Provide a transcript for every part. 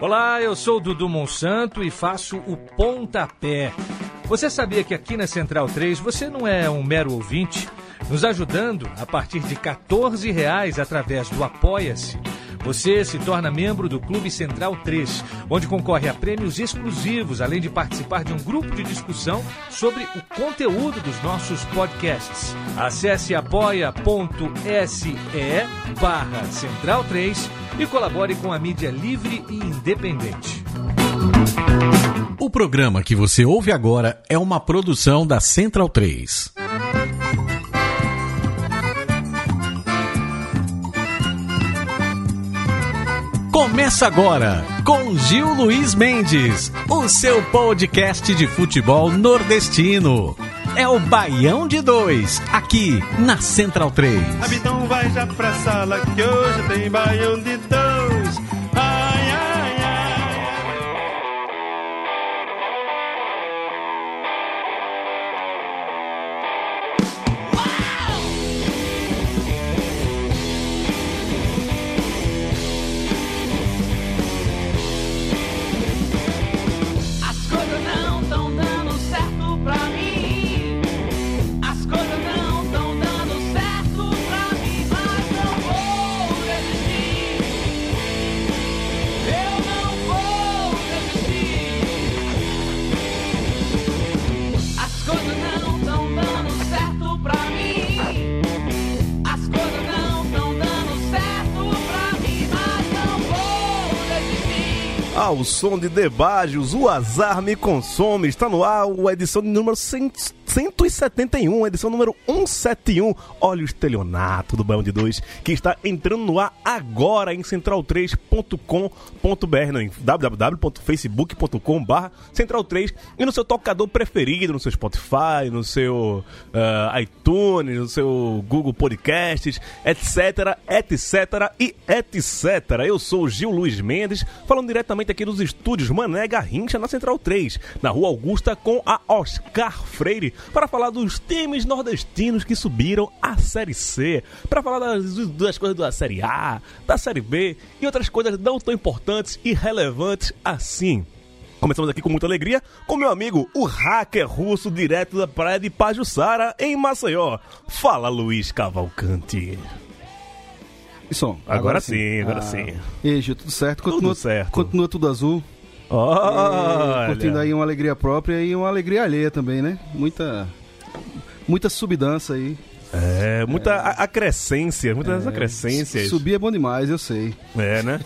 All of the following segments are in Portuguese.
Olá, eu sou Dudu Monsanto e faço o Pontapé. Você sabia que aqui na Central 3 você não é um mero ouvinte? Nos ajudando a partir de 14 reais através do Apoia-se. Você se torna membro do Clube Central 3, onde concorre a prêmios exclusivos, além de participar de um grupo de discussão sobre o conteúdo dos nossos podcasts. Acesse apoia.se barra Central 3 e colabore com a mídia livre e independente. O programa que você ouve agora é uma produção da Central 3. Começa agora com Gil Luiz Mendes, o seu podcast de futebol nordestino. É o Baião de Dois, aqui na Central 3. Abidão vai já pra sala que hoje tem Baião de Dois. Som de Debajos, o azar me consome. Está no ar a edição de número 100 171, edição número 171. Olha o estelionato do Baião de 2 que está entrando no ar agora em central3.com.br, não, em www.facebook.com.br central3 e no seu tocador preferido, no seu Spotify, no seu ah, iTunes, no seu Google Podcasts, etc, etc e etc. Eu sou o Gil Luiz Mendes, falando diretamente aqui dos estúdios Mané Garrincha na Central 3, na Rua Augusta com a Oscar Freire, para falar dos times nordestinos que subiram à Série C, para falar das, das coisas da Série A, da Série B e outras coisas não tão importantes e relevantes assim. Começamos aqui com muita alegria com meu amigo, o hacker russo, direto da praia de Pajuçara, em Maceió. Fala, Luiz Cavalcante. E som. Agora sim, agora sim. E aí, Gil, tudo certo? Tudo Continua, certo. Continua tudo azul. Olha. E curtindo aí uma alegria própria e uma alegria alheia também, né? Muita, muita subdança aí. É, muita a- acrescência, muitas acrescências. Subir é bom demais, eu sei. É, né?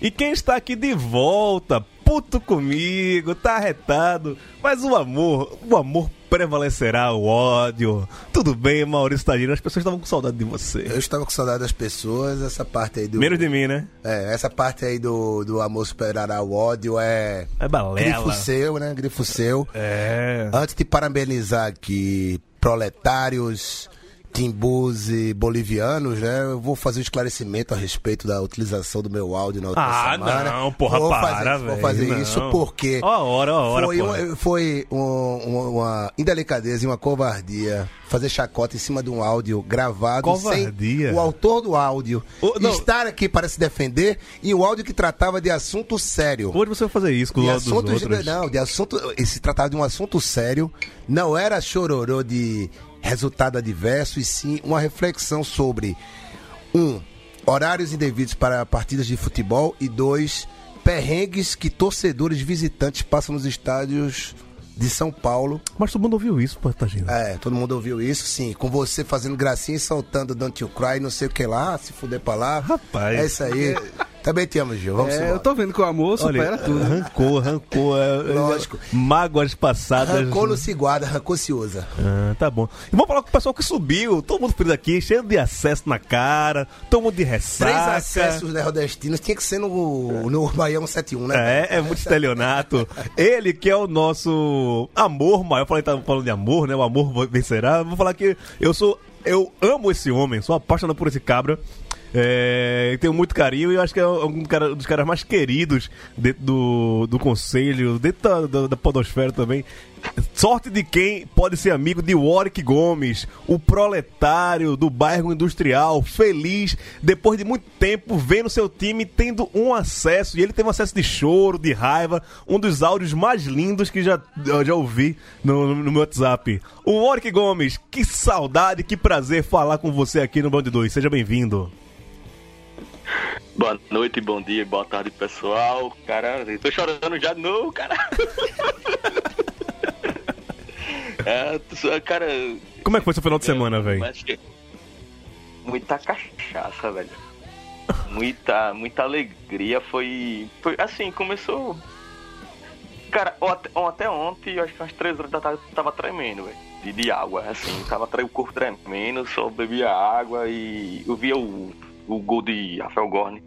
E quem está aqui de volta, puto comigo, tá arretado, mas o amor, o amor prevalecerá o ódio. Tudo bem, Maurício Tadino, as pessoas estavam com saudade de você. Eu estava com saudade das pessoas, essa parte aí do. Menos de mim, né? É, essa parte aí do, do amor superará o ódio é. É balela. Grifo seu, né? Grifo seu. É. Antes de parabenizar aqui proletários, timbus e bolivianos, né? Eu vou fazer um esclarecimento a respeito da utilização do meu áudio na outra Ah, semana. não, porra, vou para, fazer, Vou velho, fazer não. isso porque Ó a hora, ó a hora, foi, porra. um- foi um- um- uma indelicadeza e uma covardia fazer chacota em cima de um áudio gravado Covardia? sem o autor do áudio não. estar aqui para se defender e o áudio que tratava de assunto sério. Hoje você vai fazer isso com De o lado dos assunto, outros. não, de assunto, se tratava de um assunto sério, não era chororô de resultado adverso, e sim uma reflexão sobre um, horários indevidos para partidas de futebol e dois, perrengues que torcedores visitantes passam nos estádios de São Paulo. Mas todo mundo ouviu isso, pô, Tadino. É, todo mundo ouviu isso, sim. Com você fazendo gracinha e soltando Don't You Cry, não sei o que lá, se fuder pra lá. Rapaz. É isso aí. Também te amo, Gil. Vamos É, eu tô vendo que o amor supera tudo. né? arrancou, arrancou. é, Lógico. Mágoas passadas. Rancor não se guarda, rancor se usa. Ah, tá bom. E vamos falar com o pessoal que subiu. Todo mundo feliz aqui, cheio de acesso na cara, todo mundo de ressaca. Três acessos nordestinos tinha que ser no, no Baião 71, né? É, é muito estelionato. Ele que é o nosso amor maior. Eu falei, tá falando de amor, né? O amor vencerá. Vou falar que eu sou. Eu amo esse homem, sou apaixonado por esse cabra. É, tenho muito carinho e acho que é um, cara- um dos caras mais queridos dentro do, do conselho, dentro da, da, da podosfera também. Sorte de quem pode ser amigo de Warwick Gomes, o proletário do bairro industrial, feliz, depois de muito tempo vendo seu time tendo um acesso, e ele teve um acesso de choro, de raiva, um dos áudios mais lindos que já, já ouvi no, no meu WhatsApp. O Warwick Gomes, que saudade, que prazer falar com você aqui no Band 2, seja bem-vindo. Boa noite, bom dia, boa tarde, pessoal. Cara, tô chorando já de novo, cara. é, cara. Como é que foi seu final de semana, velho? Muita cachaça, velho. Muita, muita alegria. Foi. Foi assim, começou. Cara, até, ontem, acho que umas 3 horas da tarde eu tava tremendo, velho. De, água, assim, tava o corpo tremendo, só bebia água e eu via o, o gol de Rafael Gorni,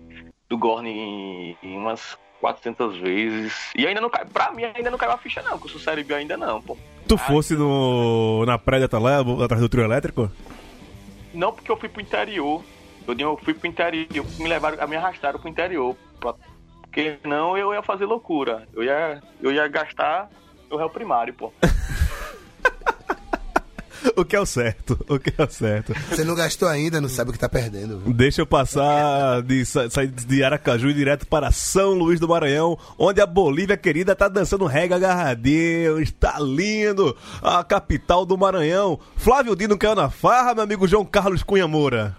do Gorni em, em umas 400 vezes. E ainda não cai, pra mim ainda não caiu a ficha não, que eu sou Série B ainda não, pô. Tu fosse no, na praia da Talé, atrás do trio elétrico? Não porque eu fui pro interior. Eu, eu fui pro interior, me levaram, me arrastaram pro interior. pra- Porque não eu ia fazer loucura. Eu ia, eu ia gastar o réu primário, pô. O que é o certo, o que é o certo. Você não gastou ainda, não sabe o que tá perdendo. viu? Deixa eu passar de sa- sair de Aracaju e direto para São Luís do Maranhão, onde a Bolívia querida tá dançando reggae agarradinho, está lindo, a capital do Maranhão. Flávio Dino caiu na farra, meu amigo João Carlos Cunha Moura.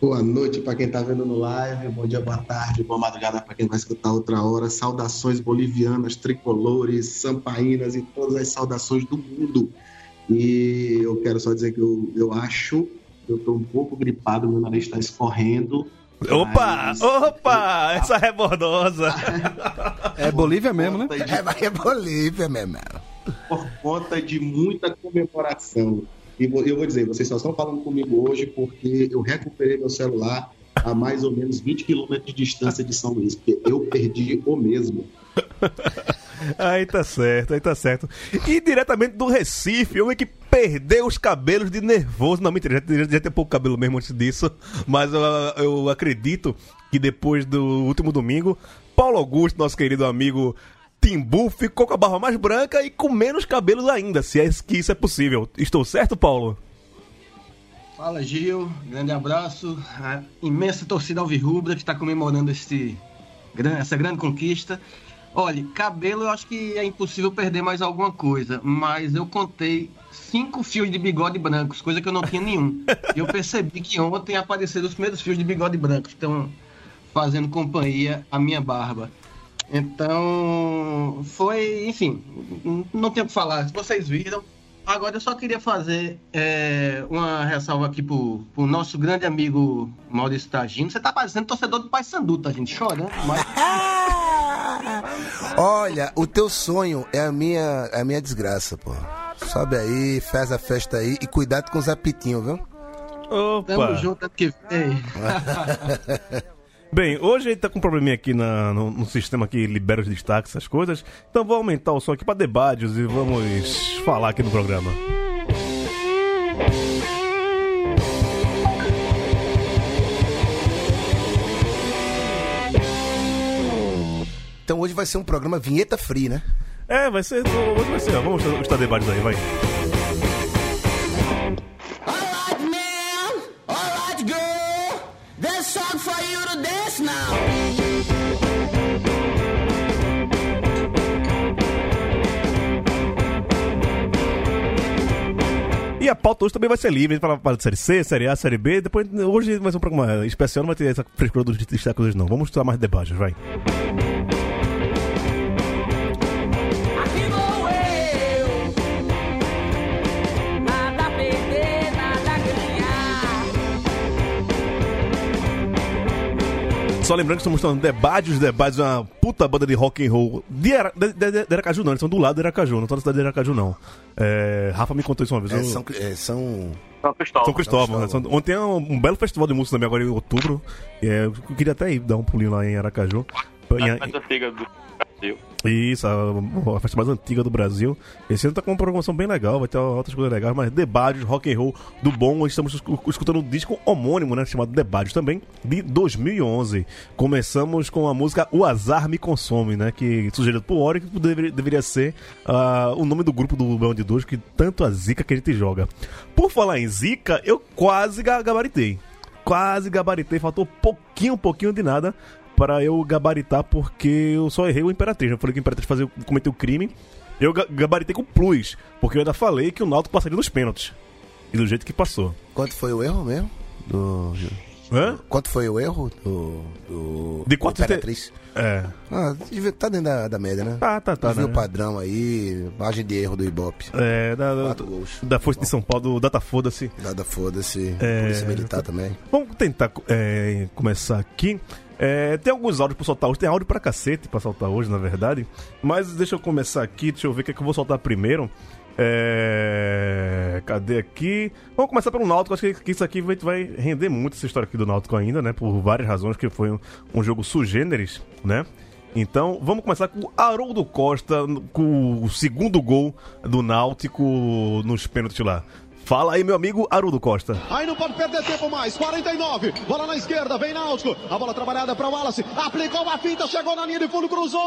Boa noite para quem está vendo no live, bom dia, boa tarde, boa madrugada para quem vai escutar outra hora. Saudações bolivianas, tricolores, sampaínas e todas as saudações do mundo. E eu quero só dizer que eu, eu acho que eu estou um pouco gripado, meu nariz está escorrendo. Opa, mas- opa, essa rebordosa. É Bolívia mesmo, né? Por conta É, mas é Bolívia, meu irmão. de- Por conta de muita comemoração. E eu vou dizer, vocês só estão falando comigo hoje porque eu recuperei meu celular a mais ou menos 20 quilômetros de distância de São Luís, porque eu perdi o mesmo. Aí tá certo, aí tá certo. E diretamente do Recife, homem que perdeu os cabelos de nervoso. Não, mentira, já, já, já tem pouco cabelo mesmo antes disso. Mas eu, eu acredito que depois do último domingo, Paulo Augusto, nosso querido amigo Timbu, ficou com a barba mais branca e com menos cabelos ainda, se é que isso é possível. Estou certo, Paulo? Fala Gil, grande abraço. A imensa torcida alvirrubra que está comemorando esse, essa grande conquista. Olha, cabelo eu acho que é impossível perder mais alguma coisa, mas eu contei cinco fios de bigode brancos, coisa que eu não tinha nenhum. E eu percebi que ontem apareceram os primeiros fios de bigode branco estão fazendo companhia à minha barba. Então, foi, enfim, não tenho o que falar. Vocês viram. Agora eu só queria fazer é, uma ressalva aqui pro, pro nosso grande amigo Maurício Tagino. Você tá parecendo torcedor do Paysandu, tá, gente? Chorando, mas Olha, o teu sonho é a minha, é a minha desgraça, pô. Sobe aí, faz a festa aí e cuidado com os apitinhos, viu? tamo Opa! junto ano que vem. Bem, hoje a gente tá com um probleminha aqui na- no, no sistema que libera os destaques, essas coisas. Então vou aumentar o som aqui pra debates e vamos falar aqui no programa. Então hoje vai ser um programa vinheta free, né? É, vai ser. Hoje vai ser. Vamos estar debates aí, vai. E a pauta hoje também vai ser livre, a gente fala para Série C, Série A, Série B. Depois, hoje vai ser um programa especial, não vai ter essa frescura dos destaques hoje, não. Vamos estar mais debates, vai. Só lembrando que estamos falando debates, os debates é uma puta banda de rock and roll de, Ara, de, de, de Aracaju, não. Eles são do lado de Aracaju, não estão na cidade de Aracaju, não. É, Rafa me contou isso uma vez. É, eu- são, é, são São Cristóvão. São Cristóvão, né? São- Ontem é um, um belo festival de música também, agora em outubro. É, eu queria até ir dar um pulinho lá em Aracaju. Em- siga do Isso, a, a festa mais antiga do Brasil. Esse ano tá com uma programação bem legal, vai ter outras coisas legais, mas debates, rock and roll do bom. Estamos escu- escutando um disco homônimo, né, chamado Debates também, de 2011. Começamos com a música O Azar Me Consome, né, que sugerido por Ori, que deveria, deveria ser ah, o nome do grupo do Bão de Dois, que tanto a zica que a gente joga. Por falar em zica, eu quase ga- gabaritei. Quase gabaritei, faltou pouquinho, pouquinho de nada para eu gabaritar, porque eu só errei o Imperatriz. Eu falei que o Imperatriz fazia, cometeu crime. Eu ga- gabaritei com plus, porque eu ainda falei que o Náutico passaria nos pênaltis. E do jeito que passou. Quanto foi o erro mesmo? Do... Hã? Quanto foi o erro do. do De quanto te- Imperatriz? É. Ah, tá dentro da, da média, né? Tá, tá, tá. Viu né? o padrão aí, margem de erro do Ibope. É, da, da, gols. da Força de São Paulo, do Data Foda-se. Nada foda-se. É. Polícia Militar também. Vamos tentar é, começar aqui. É, tem alguns áudios pra soltar hoje. Tem áudio pra cacete pra soltar hoje, na verdade. Mas deixa eu começar aqui. Deixa eu ver o que, é que eu vou soltar primeiro. É, cadê aqui? Vamos começar pelo Náutico. Acho que, isso aqui vai, vai render muito essa história aqui do Náutico ainda, né? Por várias razões, que foi um, um jogo sugêneres, né? Então, vamos começar com o Haroldo Costa, com o segundo gol do Náutico nos pênaltis lá. Fala aí, meu amigo Haroldo Costa. Aí não pode perder tempo mais. 49. Bola na esquerda. Vem Náutico. A bola trabalhada para Wallace. Aplicou uma finta. Chegou na linha de fundo. Cruzou.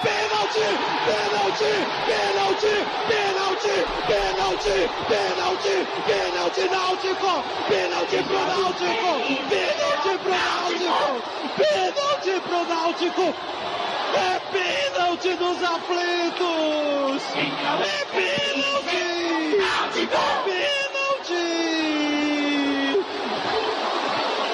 Pênalti! Pênalti! Pênalti! Pênalti! Pênalti! Pênalti! Pênalti Náutico! Pênalti pro Náutico! Pênalti pro Náutico! Pênalti pro Náutico! É pênalti dos aflitos! É pênalti! É pênalti!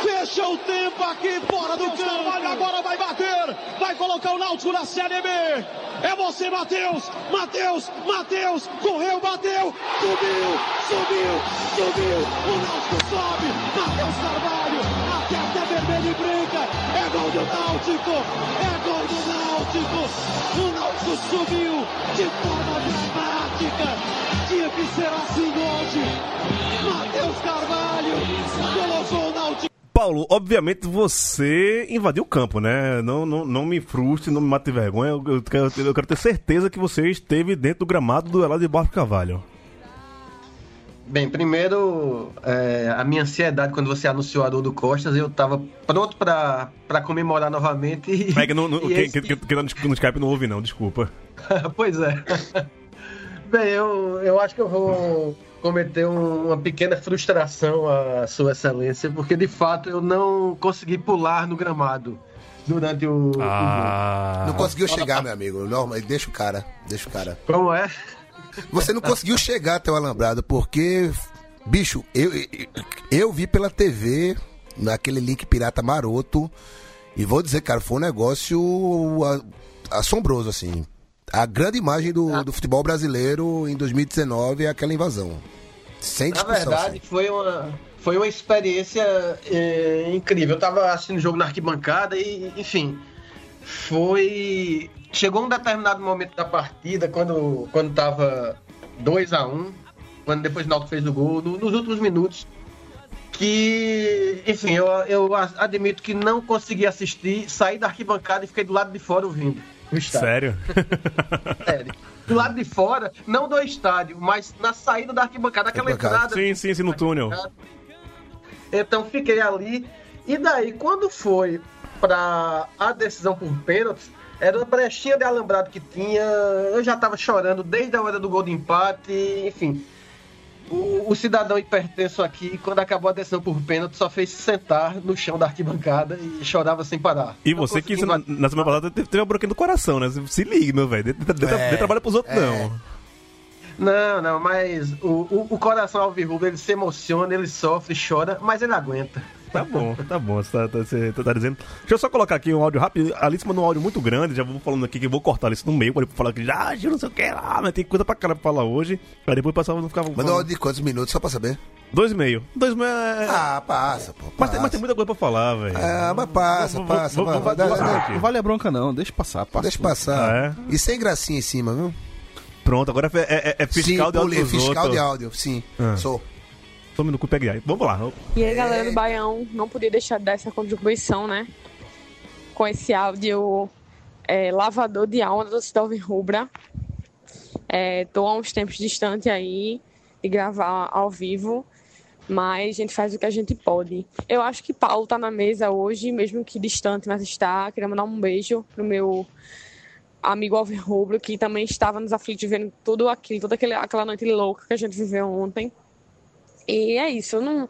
Fecha o tempo aqui fora do campo. Agora vai bater. Vai colocar o Náutico na Série B. É você, Matheus. Matheus, Matheus. Correu, bateu. Subiu, subiu, subiu. O Náutico sobe. Matheus Carvalho. Até até vermelho e branca. É gol do Náutico. É gol do Náutico. O Náutico subiu de forma dramática. Tinha que ser assim hoje. Matheus Carvalho colocou o Náutico. Paulo, obviamente você invadiu o campo, né? Não, não, não me frustre, não me mate vergonha. Eu, eu quero, eu quero ter certeza que você esteve dentro do gramado do Elado de Barro Carvalho. Bem, primeiro, é, a minha ansiedade quando você anunciou Haroldo Costas, eu tava pronto pra, pra comemorar novamente. E, É que, e que, esse- que, que, que no no Skype não ouve, não, desculpa. pois é. Bem, eu, eu acho que eu vou cometer um- uma pequena frustração a Sua Excelência, porque de fato eu não consegui pular no gramado durante o. o Ah. Não conseguiu chegar, meu amigo. Normal, deixa o cara. Deixa o cara. Como é? Você não conseguiu chegar até o Alambrado, porque, bicho, eu, eu, vi pela TV, naquele link pirata maroto, e vou dizer, cara, foi um negócio assombroso, assim. A grande imagem do, do futebol brasileiro em 2019 é aquela invasão. Sem Na discussão. verdade, assim. foi uma, foi uma experiência é, incrível. Eu tava assistindo o jogo na arquibancada e, enfim, foi. Chegou um determinado momento da partida, quando, quando tava 2 a 1 quando depois o Náutico fez o gol, no- nos últimos minutos, que, enfim, eu, eu admito que não consegui assistir, saí da arquibancada e fiquei do lado de fora ouvindo. O estádio. Sério? Sério. Do lado de fora, não do estádio, mas na saída da arquibancada, aquela entrada. sim, sim, sim, no túnel. Então fiquei ali. E daí, quando foi pra a decisão por pênaltis, era uma brechinha de alambrado que tinha. Eu já tava chorando desde a hora do gol de empate, enfim. O, o cidadão hipertenso aqui, quando acabou a decisão por pênalti, só fez se sentar no chão da arquibancada e chorava sem parar. E Não você que consegui na, na semana passada teve, teve uma broquinha do coração, né? Se ligue, meu velho. Dê- dê- É, dê trabalho pros outros, é. não. Não, não, mas o, o, o coração alvirrubro, ele se emociona, ele sofre, chora, mas ele aguenta. Tá bom, tá bom, você tá, tá- você tá- tá dizendo. Deixa eu só colocar aqui um áudio rápido. A Alice mandou um áudio muito grande, já vou falando aqui que eu vou cortar isso no meio, pra ele falar que já, Gil, não sei o que lá, mas tem coisa pra caramba pra falar hoje. Aí depois passava, não ficava. Mandou áudio de quantos minutos, só pra saber? Dois e meio. Dois e meio é. Ah, passa, pô. mas, Passa. tem, mas tem muita coisa pra falar, velho. Ah, mas passa, passa. vou- vou- vou-. Não vale a bronca não, deixa passar. passa. Deixa passar. Ah, E sem gracinha em cima, viu? Pronto, agora é, é- é fiscal sim, de áudio fiscal outros. de áudio, sim. Ah. Sou. Tome no cu, pegue. Vamos lá. E aí, galera do Baião, não podia deixar de dar essa contribuição, né? Com esse áudio é, lavador de alma da torcida Alvirrubra. É, tô há uns tempos distante aí de gravar ao vivo, mas a gente faz o que a gente pode. Eu acho que Paulo tá na mesa hoje, mesmo que distante, mas está. Queria mandar um beijo pro meu amigo Alvirrubro, que também estava nos aflitos vendo tudo aquilo, toda aquela noite louca que a gente viveu ontem. E é isso, eu não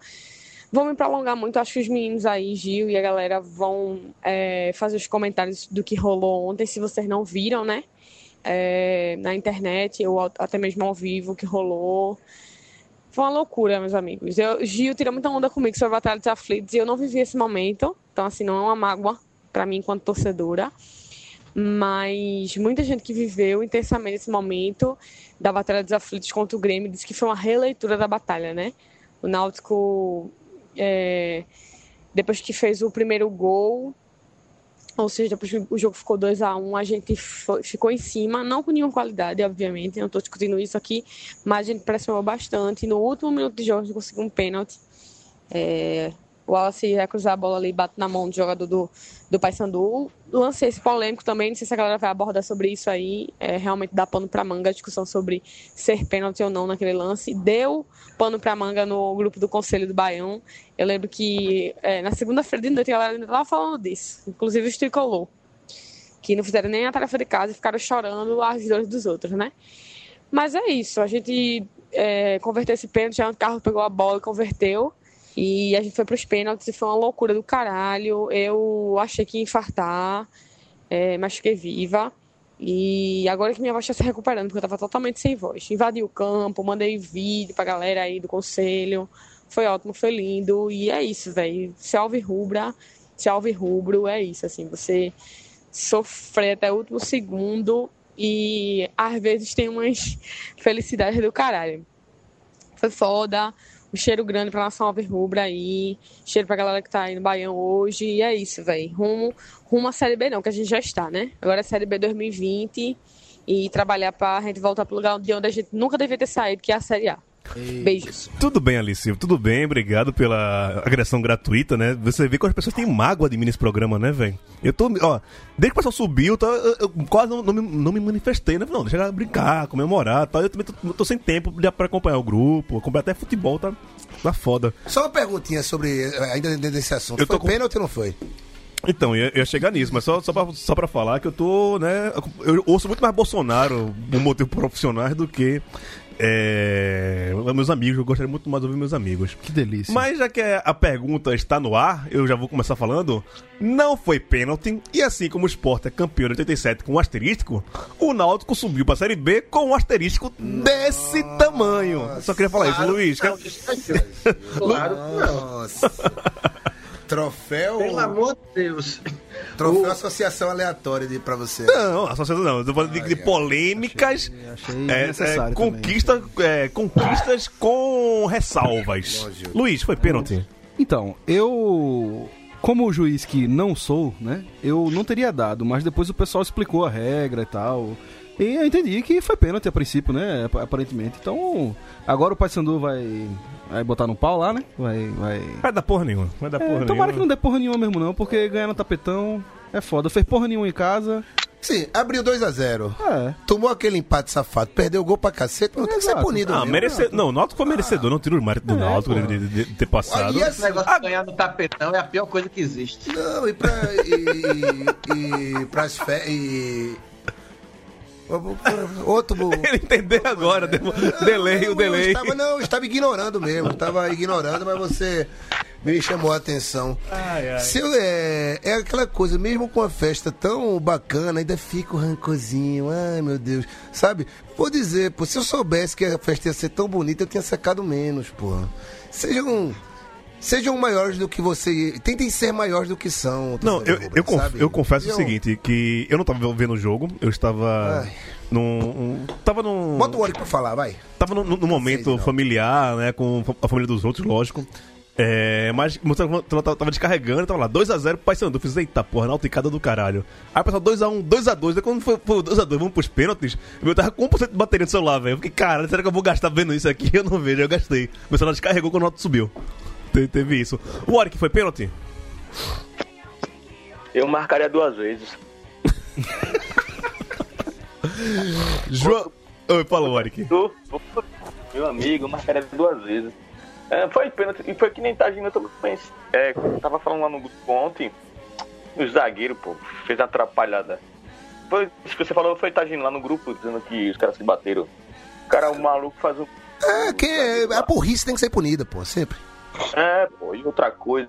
vou me prolongar muito. Acho que os meninos aí, Gil e a galera, vão é, fazer os comentários do que rolou ontem, se vocês não viram, né? É, na internet ou até mesmo ao vivo que rolou. Foi uma loucura, meus amigos. Eu, Gil tirou muita onda comigo sobre a Batalha dos Aflitos e eu não vivi esse momento. Então, assim, não é uma mágoa pra mim enquanto torcedora. Mas muita gente que viveu intensamente esse momento da Batalha dos Aflitos contra o Grêmio disse que foi uma releitura da batalha, né? O Náutico, é, depois que fez o primeiro gol, ou seja, depois que o jogo ficou 2 a 1 a gente foi- ficou em cima, não com nenhuma qualidade, obviamente, não estou discutindo isso aqui, mas a gente pressionou bastante. No último minuto de jogo, a gente conseguiu um pênalti. É, o Wallace ia cruzar a bola ali, bate na mão do jogador do, do Paysandu. Lancei esse polêmico também, não sei se a galera vai abordar sobre isso aí. É, realmente dá pano pra manga a discussão sobre ser pênalti ou não naquele lance. Deu pano pra manga no grupo do Conselho do Baião. Eu lembro que é, na segunda-feira de noite a galera ainda tava falando disso. Inclusive os tricolor. Que não fizeram nem a tarefa de casa e ficaram chorando as dores dos outros, né? Mas é isso, a gente é, converteu esse pênalti, o carro pegou a bola e converteu. E a gente foi pros pênaltis e foi uma loucura do caralho. Eu achei que ia infartar, é, mas fiquei viva. E agora que minha voz está se recuperando, porque eu tava totalmente sem voz. Invadi o campo, mandei vídeo pra galera aí do conselho. Foi ótimo, foi lindo. E é isso, velho. Se alve rubra, se alve rubro, é isso, assim. Você sofrer até o último segundo e às vezes tem umas felicidades do caralho. Foi foda. Um cheiro grande pra nação Alvirrubra aí. Cheiro pra galera que tá aí no Baião hoje. E é isso, velho. Rumo, rumo à Série B não, que a gente já está, né? Agora é Série B 2020. E trabalhar pra gente voltar pro lugar de onde a gente nunca devia ter saído, que é a Série A. Beijos. Tudo bem, Alice. Tudo bem, obrigado pela agressão gratuita, né? Você vê que as pessoas têm mágoa de mim nesse programa, né, velho? Eu tô. Ó, desde que o pessoal subiu, tá, eu, eu quase não, não me, não me manifestei, né? Não, deixa ela brincar, comemorar tal. Eu também tô, tô sem tempo pra acompanhar o grupo, acompanhar até futebol, tá, tá foda. Só uma perguntinha sobre, eh, ainda dentro desse assunto. Eu tô foi com- pênalti ou não foi? Então, eu ia, ia chegar nisso, mas só, só, pra, só pra falar que eu tô, né? Eu ouço muito mais Bolsonaro por motivo profissionais do que. É, meus amigos, eu gostaria muito mais de ouvir meus amigos. Que delícia. Mas já que a pergunta está no ar, eu já vou começar falando. Não foi pênalti, e assim como o Sport é campeão de 87 com um asterístico, o Náutico subiu pra Série B com um asterístico desse tamanho. Só queria falar isso, Luiz. Não, Claro, não. Nossa. Troféu. Pelo amor de Deus. Troféu associação aleatória de, pra você. Não, associação não. Eu tô falando de, de polêmicas. Achei é, necessário é, conquista, é, conquistas com ressalvas. Luiz, foi pênalti? Então, eu. Como o juiz que não sou, né? Eu não teria dado, mas depois o pessoal explicou a regra e tal. E eu entendi que foi pênalti a princípio, né? ap- Aparentemente. Então, agora o Paysandu vai, vai botar no pau lá, né? Vai. vai... Vai dar porra nenhuma. Vai dar É, porra tomara que nenhuma. não dê porra nenhuma mesmo, não, porque ganhar no tapetão é foda. Fez porra nenhuma em casa. Sim, abriu 2x0. É. Tomou aquele empate safado, perdeu o gol pra cacete, não tem que ser punido Ah, merece... Não, o Náutico foi merecedor, não tira o mérito do É, Náutico de, de- de ter passado. Olha, Esse negócio de ganhar no tapetão é a pior coisa que existe. Não, e pra. E, e pras fe... e... Outro. Ele entendeu agora, um delay, o Não, delay. Eu estava, não, eu estava ignorando mesmo. Estava ignorando, mas você me chamou a atenção. Se eu- é, é aquela coisa, mesmo com uma festa tão bacana, ainda fica o rancorzinho. Ai, meu Deus. Sabe? Vou dizer, pô, se eu soubesse que a festa ia ser tão bonita, eu tinha secado menos, pô. Sejam. Sejam maiores do que você. Tentem ser maiores do que são. Não, eu, eu, conf- eu confesso o Sejam- seguinte, que eu não tava vendo o jogo, eu estava Ai. num... um- tava num... Bota o olho pra falar, vai. Tava num, num momento Sei, familiar, né, com a família dos outros, lógico. É, mas eu tava, tava- descarregando, tava lá, 2x0 pro Paysandu. Eu fiz, eita porra, nauticada do caralho. Aí pessoal, 2x1, 2x2. Daí quando foi, foi 2x2, vamos pros pênaltis. Eu tava com 1% de bateria do celular, velho. Eu fiquei, cara, será que eu vou gastar vendo isso aqui? Eu não vejo, eu gastei. Meu celular descarregou quando o Náutico subiu. Te- teve isso. O Warwick foi pênalti? Eu marcaria duas vezes. João. Oi, fala, Warwick. Meu amigo, marcaria duas vezes. É, foi pênalti. E foi que nem Tagino eu também. É, tava falando lá no grupo ontem. O zagueiro, pô, fez uma atrapalhada. Foi, isso que você falou foi Tagino lá no grupo, dizendo que os caras se bateram. O cara, o maluco faz um. É que a burrice tem que ser punida, pô, sempre. É, pô, e outra coisa.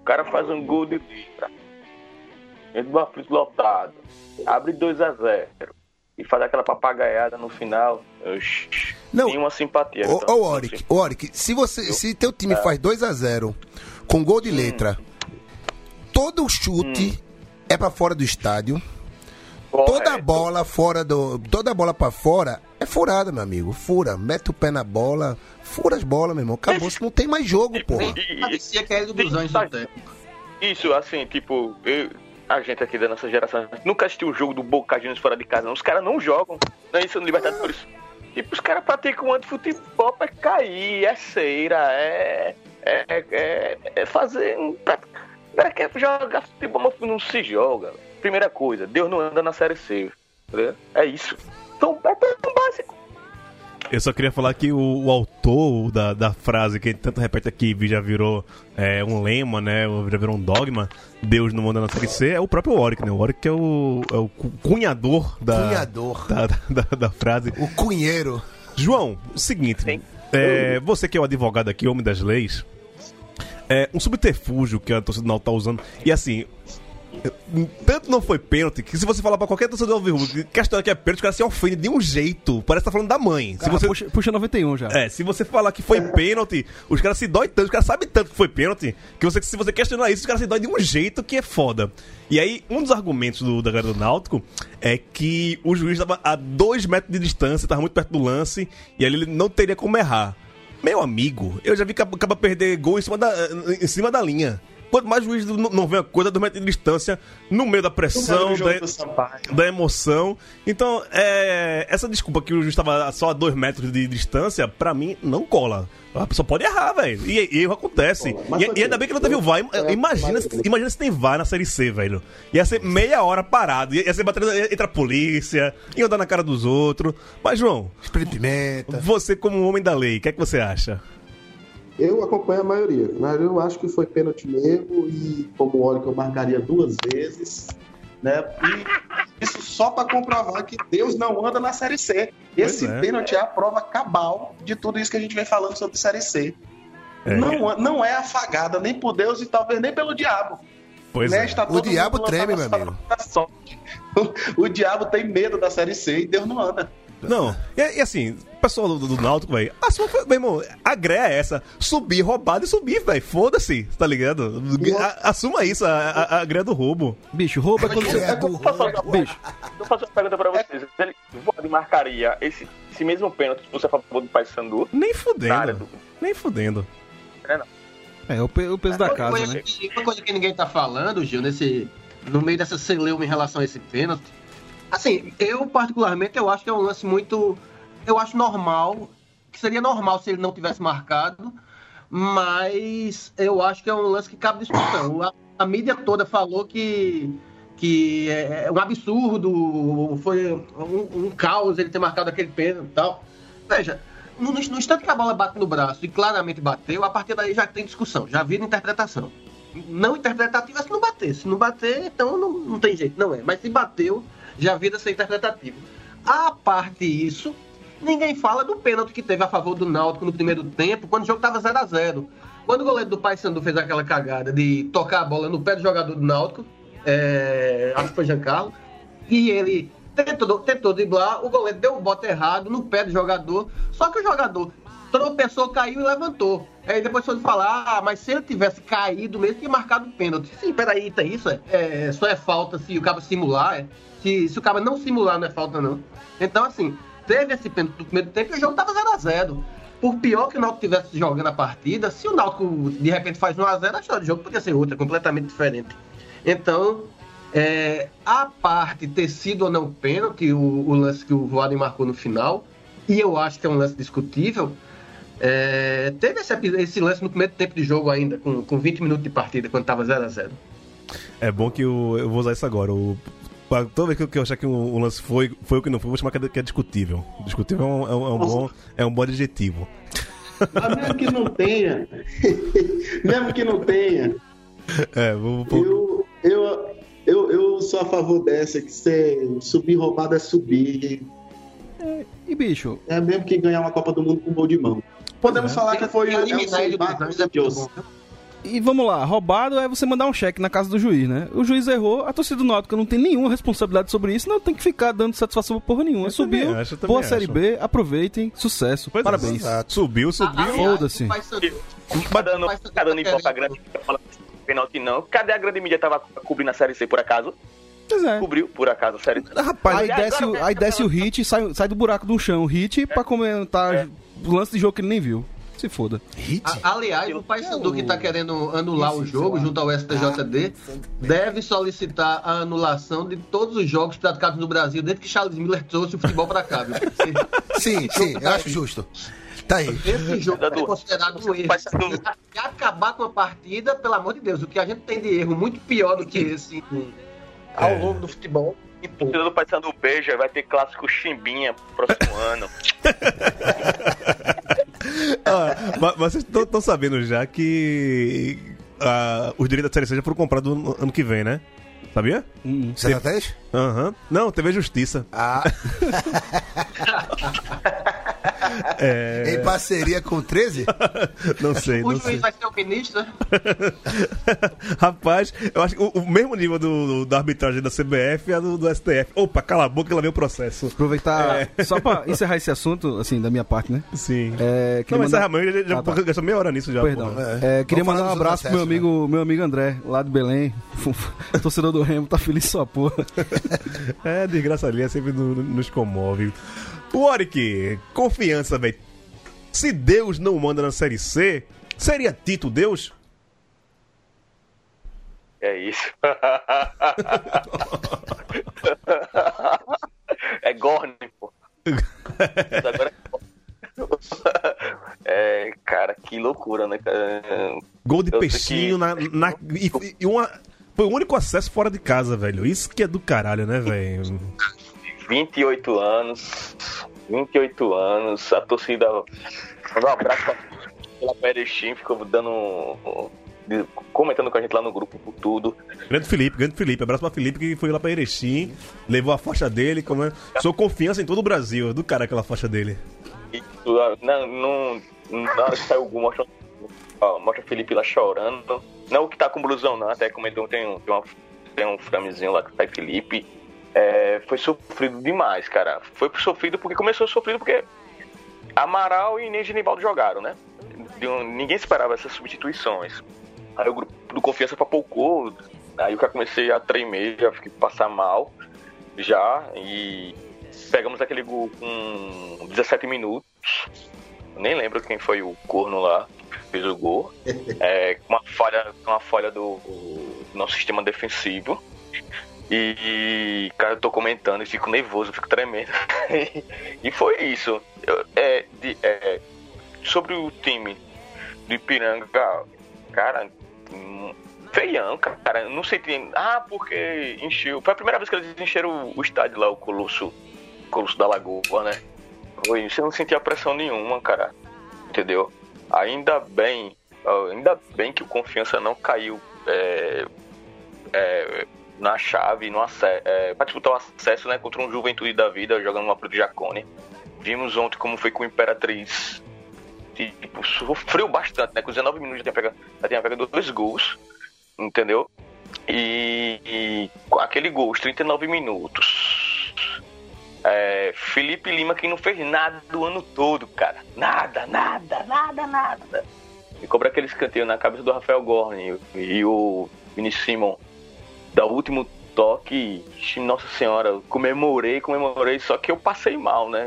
O cara faz um gol de letra. Dentro do aflito lotado. Abre 2 a 0 E faz aquela papagaiada no final. Oxi, Não. Nenhuma simpatia. Ô, Então, Oric, ô, Oric, se, você, se teu time faz 2x0 com gol de letra, todo chute é pra fora do estádio, toda correto. bola fora do. Toda bola pra fora é furada, meu amigo. Fura, mete o pé na bola, fura as bolas, meu irmão. Acabou, não tem mais jogo, porra. Parecia que era ilusões do tempo. Isso, assim, tipo, eu- a gente aqui da nossa geração nunca assistiu o jogo do Boca Juniors fora de casa, não. Os caras não jogam, não é isso no Libertadores. Tipo, os caras praticam antes futebol pra cair, é ceira, é. É, é, é fazer. um- Pra, pra que jogar futebol, mas não se joga. Primeira coisa, Deus não anda na série C. entendeu? É isso. Então, é tão básico. Eu só queria falar que o, o autor da, da frase que tanto repete aqui já virou é, um lema, né? Já virou um dogma. Deus não manda na série C, é o próprio Warwick, né? O Warwick é o, é o cu- cunhador da, Cunhador. da, da, da frase. O cunheiro. João, o seguinte, é, você que é o advogado aqui, homem das leis, é um subterfúgio que a torcida do Náutico tá usando. E assim, tanto não foi pênalti que se você falar pra qualquer torcedor do que a história que é pênalti, o cara se ofende de um jeito. Parece que tá falando da mãe. Se você, puxa, puxa 91 já. é, se você falar que foi pênalti, os caras se dói tanto, os caras sabem tanto que foi pênalti, que você, se você questionar isso, os caras se dói de um jeito que é foda. E aí, um dos argumentos do, da galera do Náutico é que o juiz estava a dois metros de distância, estava muito perto do lance, e ali ele não teria como errar. Meu amigo, eu já vi que acaba perder gol em cima da, em cima da linha. Quanto mais o juiz não, vê a coisa a dois metros de distância, no meio da pressão, da, da emoção. Então, é, essa desculpa que o juiz estava só a dois metros de distância, pra mim, não cola. A pessoa pode errar, velho. E, e erro acontece. E, e ainda bem que não teve o VAR. É, Imagina, imagina se tem VAR na Série C, velho. Ia ser meia hora parado. Ia ser batendo entre a polícia, ia andar na cara dos outros. Mas, João, Espírito de pimenta. você como homem da lei, o que é que você acha? Eu acompanho a maioria, mas eu acho que foi pênalti mesmo e como óleo que eu marcaria duas vezes, né? E isso só para comprovar que Deus não anda na Série C. Esse é. pênalti é a prova cabal de tudo isso que a gente vem falando sobre Série C. É. Não, não é afagada nem por Deus e talvez nem pelo diabo. Pois Né? é. O diabo treme, meu amigo. O, o diabo tem medo da Série C e Deus não anda. Não, e, e assim, pessoal do, do Náutico, velho, assuma, meu irmão, a greia é essa, subir roubado e subir, velho, foda-se, tá ligado? A- assuma isso, a, a, a greia do roubo. Bicho, rouba quando você. É do Bicho, Deixa eu fazer uma pergunta pra vocês. Ele marcaria esse, esse mesmo pênalti se você é a favor do Paysandu? Nem Na área fudendo, do- nem fudendo. é o, pe- o peso da Uma casa, coisa, né? que, uma coisa que ninguém tá falando, Gil, nesse, no meio dessa celeuma em relação a esse pênalti. Assim, eu particularmente eu acho que é um lance muito. Eu acho normal, que seria normal se ele não tivesse marcado, mas eu acho que é um lance que cabe discussão. A, a mídia toda falou que, que é um absurdo, foi um, um caos ele ter marcado aquele pênalti e tal. Veja, no, no instante que a bola bate no braço e claramente bateu, a partir daí já tem discussão, já vira interpretação. Não interpretativa é se não bater. Se não bater, então não, não tem jeito, não é. Mas se bateu, já vira ser interpretativo. A parte isso, ninguém fala do pênalti que teve a favor do Náutico no primeiro tempo, quando o jogo estava 0 a 0 Quando o goleiro do Paysandu fez aquela cagada de tocar a bola no pé do jogador do Náutico, é, acho que foi Giancarlo, e ele tentou, tentou driblar, o goleiro deu o bote errado no pé do jogador, só que o jogador tropeçou, caiu e levantou. Aí depois foi falar, ah, mas se ele tivesse caído mesmo, tinha marcado o pênalti. Sim, peraí, tem isso? É, é, só é falta se o cara simular, é? Se, se o cara não simular, não é falta, não. Então, assim, teve esse pênalti no primeiro tempo e o jogo tava 0x0. Por pior que o Náutico tivesse jogando a partida, se o Náutico de repente faz 1x0, a história do jogo podia ser outra, completamente diferente. Então, é, a parte ter sido ou não pênalti, o, o lance que o Voaden marcou no final, e eu acho que é um lance discutível, é, teve esse, esse lance no primeiro tempo de jogo ainda, com, com 20 minutos de partida, quando tava 0x0. É bom que o, eu vou usar isso agora. O, toda vez que eu- que eu achar que um, um lance foi, foi o que não foi, eu vou chamar que é, que é discutível. Discutível é um, é um- é um bom, é um bom adjetivo. Mas mesmo que não tenha, mesmo que não tenha, É, vou, vou- eu, eu, eu, eu sou a favor dessa, que você subir roubado é subir. E, bicho, É mesmo que ganhar uma Copa do Mundo com gol de mão. Podemos É. falar que foi é eliminar é muito Deus. bom. E vamos lá, roubado é você mandar um cheque na casa do juiz, né? O juiz errou, a torcida do Náutico não tem nenhuma responsabilidade sobre isso, não tem que ficar dando satisfação pra porra nenhuma. Eu Subiu, também acho, boa Série acho. B, aproveitem, sucesso, Pois é, parabéns. Exato. subiu, subiu. Foda-se. o Paysandu- Tá dando, tá tá pra querendo- grande mídia falando que pênalti não. Cadê a grande mídia tava cobrindo a Série C por acaso? Pois é. Cobriu por acaso a Série C. Rapaz, aí Agora desce, o, aí desce o hit, sai, sai do buraco do chão, o hit, pra comentar o lance de jogo que ele nem viu. Se foda. Hit? A- Aliás, o Paysandu que está querendo anular o jogo junto ao STJD deve solicitar a anulação de todos os jogos praticados no Brasil desde que Charles Miller trouxe o futebol para cá. Viu? Sim, sim, eu acho justo. Tá aí. Esse jogo é considerado um erro. Se acabar com a partida, pelo amor de Deus, o que a gente tem de erro muito pior do que esse ao É. longo do futebol. E O do Paysandu beija, vai ter clássico Chimbinha próximo ano. Ah, vocês estão sabendo já que ah, os direitos da Série C já foram comprados no ano que vem, né? Sabia? Santa Teste? Aham. Não, teve a justiça. Ah, É... em parceria com o 13? Não sei, o não juiz sei. vai ser o ministro, né? Rapaz, eu acho que o, o mesmo nível do, do- da arbitragem da CBF é a do, do STF. Opa, cala a boca que lá vem o processo. Aproveitar, só pra encerrar esse assunto, assim, da minha parte, né? Sim. É, não, mas mandar... encerra, já, já Ah, tá. gastou meia hora nisso já. Perdão. É. É, queria mandar um abraço pro meu amigo, meu amigo André, lá de Belém. Torcedor do Remo, tá feliz sua porra. É, desgraça ali, sempre no- nos comove. Warwick, confiança, velho. Se Deus não manda na Série C, seria Tito Deus? É isso. é Gorne, pô. Agora é, cara, que loucura, né? Gol de Eu peixinho que- na, na- e, e uma, foi o único acesso fora de casa, velho. Isso que é do caralho, né, velho? 28 anos. 28 anos. A torcida. Um abraço pra pela Perechim, ficou dando. comentando com a gente lá no grupo por tudo. Grande Felipe, grande Felipe. Abraço pra Felipe que foi lá pra Erechim, levou a faixa dele. Como é? Sou confiança em todo o Brasil. Do cara aquela faixa dele. E, uh, não, não, na hora que saiu o gol, mostra, mostra o Felipe lá chorando. Não o que tá com blusão, não. Até comentou, tem um, tem, uma, tem um framezinho lá que sai Felipe. É, foi sofrido demais, cara. Foi sofrido porque começou sofrido porque Amaral e nem Genibaldo jogaram, né? Ninguém esperava essas substituições. Aí o grupo do Confiança papocou. Aí eu já comecei a tremer, já fiquei passar mal. Já. E pegamos aquele gol com 17 minutos. Nem lembro quem foi o corno lá que fez o gol. É, com uma falha, uma falha do, do nosso sistema defensivo. E, cara, eu tô comentando e fico nervoso, fico tremendo. e foi isso. Eu- é, de- é, sobre o time do Ipiranga, cara, hum, feião, cara. Não sei, tem, ah, porque encheu. Foi a primeira vez que eles encheram o, estádio lá, o Colosso, Colosso da Lagoa, né? Foi, você não sentia pressão nenhuma, cara. Entendeu? Ainda bem, ainda bem que o Confiança não caiu é, é, na chave, no ace- é, pra disputar o acesso, né? Contra um Juventude da Vida, jogando uma pro Jacone. Vimos ontem como foi com o Imperatriz. Tipo, sofreu bastante, né? Com 19 minutos já tinha pegado, já tinha pegado dois gols. Entendeu? E, e aquele gol, os 39 minutos. É, Felipe Lima que não fez nada do ano todo, cara. Nada, nada, nada, nada. E cobra aquele escanteio na cabeça do Rafael Gorni e, e o Vinicius Simon o último toque. Nossa senhora, comemorei, comemorei, só que eu passei mal, né?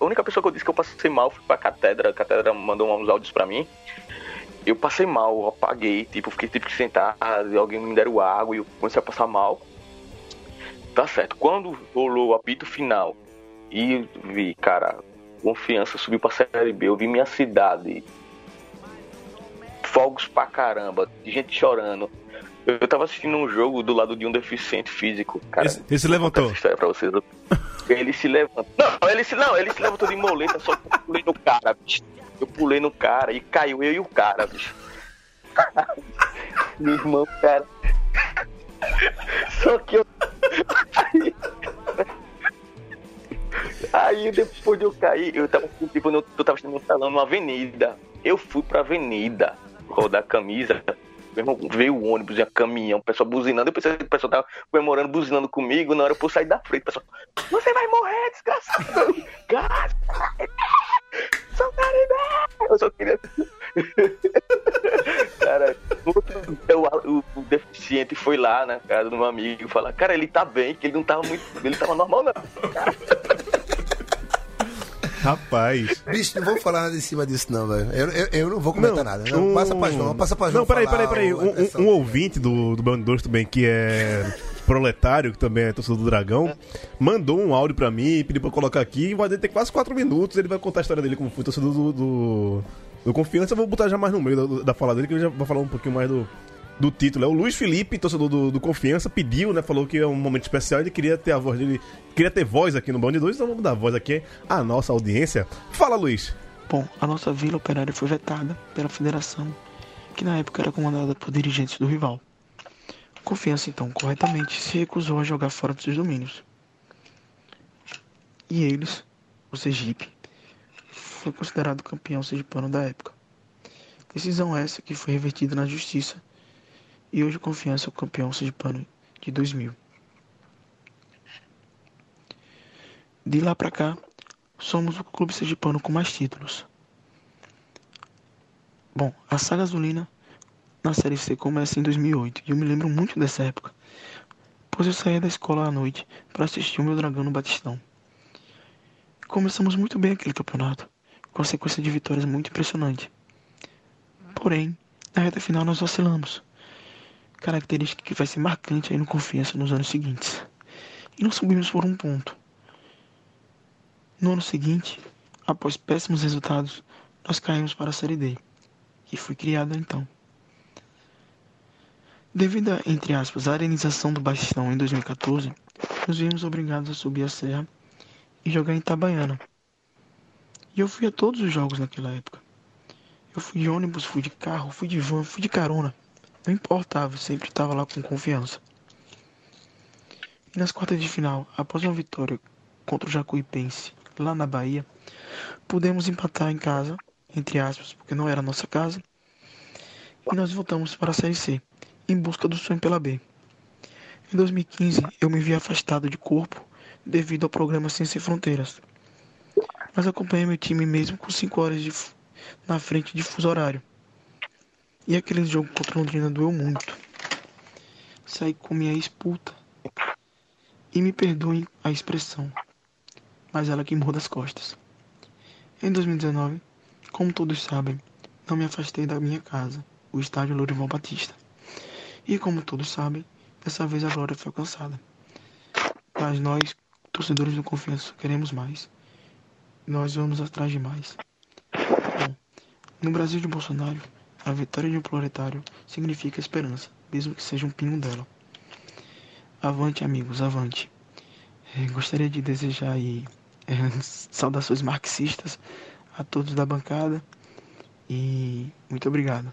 A única pessoa que eu disse que eu passei mal foi pra Catedra. A Catedra mandou uns áudios pra mim. Eu passei mal, eu apaguei, tipo, fiquei tipo que sentar, alguém me deram água e eu comecei a passar mal. Tá certo. Quando rolou o apito final e vi, cara, confiança subiu pra Série B, eu vi minha cidade. Fogos pra caramba, gente chorando. Eu tava assistindo um jogo do lado de um deficiente físico, cara. Esse, esse levantou. Essa história pra vocês. Ele se levantou. Não, ele se, não, ele se levantou de moleta, só que eu pulei no cara, bicho. Eu pulei no cara e caiu eu e o cara, bicho. Meu irmão, cara. Só que eu. Aí, aí depois de eu cair, eu tava tipo, eu tava no salão numa avenida. Eu fui pra avenida rodar camisa. Meu irmão, veio o ônibus e a caminhão, o pessoal buzinando. Eu pensei que o pessoal tava comemorando, buzinando comigo. Na hora eu sair da frente, o pessoal, você vai morrer, desgraçado! Gás! Eu só queria. cara, o, o, deficiente foi lá na casa do meu amigo falar, cara, ele tá bem, que ele não tava muito. Ele tava normal, não. Rapaz. Bicho, não vou falar nada em cima disso, não, velho. Eu, eu, eu não vou comentar nada. Não, um- Passa pra João, passa pra João. Não, peraí, peraí, peraí. Um, um- um ouvinte do, do Band 2 também, que é proletário, que também é torcedor do Dragão, mandou um áudio pra mim, pediu pra eu colocar aqui, vai ter quase 4 minutos, ele vai contar a história dele como foi torcedor do, do, do Confiança. Eu vou botar já mais no meio da, da fala dele, que ele já vai falar um pouquinho mais do, do título. É o Luiz Felipe, torcedor do, do Confiança, pediu, né? Falou que é um momento especial, ele queria ter a voz dele, queria ter voz aqui no Band 2, então vamos dar voz aqui à nossa audiência. Fala, Luiz. Bom, a nossa vila operária foi vetada pela federação, que na época era comandada por dirigentes do rival. Confiança, então, corretamente se recusou a jogar fora dos seus domínios. E eles, o Sergipe, foi considerado campeão sergipano da época. Decisão essa que foi revertida na justiça e hoje o Confiança é o campeão sergipano de 2000. De lá pra cá, somos o clube sergipano com mais títulos. Bom, a saga azulina na Série C começa em 2008 e eu me lembro muito dessa época, pois eu saía da escola à noite para assistir o meu dragão no Batistão. Começamos muito bem aquele campeonato, com a sequência de vitórias muito impressionante. Porém, na reta final nós vacilamos, característica que vai ser marcante aí no Confiança nos anos seguintes. E não subimos por um ponto. No ano seguinte, após péssimos resultados, nós caímos para a Série D, que foi criada então. Devido a, entre aspas, a arenização do Baixão em 2014, nos vimos obrigados a subir a serra e jogar em Itabaiana. E eu fui a todos os jogos naquela época. Eu fui de ônibus, fui de carro, fui de van, fui de carona. Não importava, sempre estava lá com confiança. E nas quartas de final, após uma vitória contra o Jacuipense, lá na Bahia, pudemos empatar em casa, entre aspas, porque não era nossa casa, e nós voltamos para a Série C, em busca do sonho pela B. Em 2015, eu me vi afastado de corpo devido ao programa Sem Fronteiras, mas acompanhei meu time mesmo com 5 horas de na frente de fuso horário. E aquele jogo contra Londrina doeu muito. Saí com minha ex-puta. E me perdoem a expressão, mas ela que das costas. Em 2019, como todos sabem, não me afastei da minha casa, o estádio Lourival Batista. E como todos sabem, dessa vez a glória foi alcançada. Mas nós, torcedores do Confiança, queremos mais. Nós vamos atrás de mais. Bom, no Brasil de Bolsonaro, a vitória de um proletário significa esperança, mesmo que seja um pingo dela. Avante, amigos, avante. Eh, gostaria de desejar aí eh, saudações marxistas a todos da bancada e muito obrigado.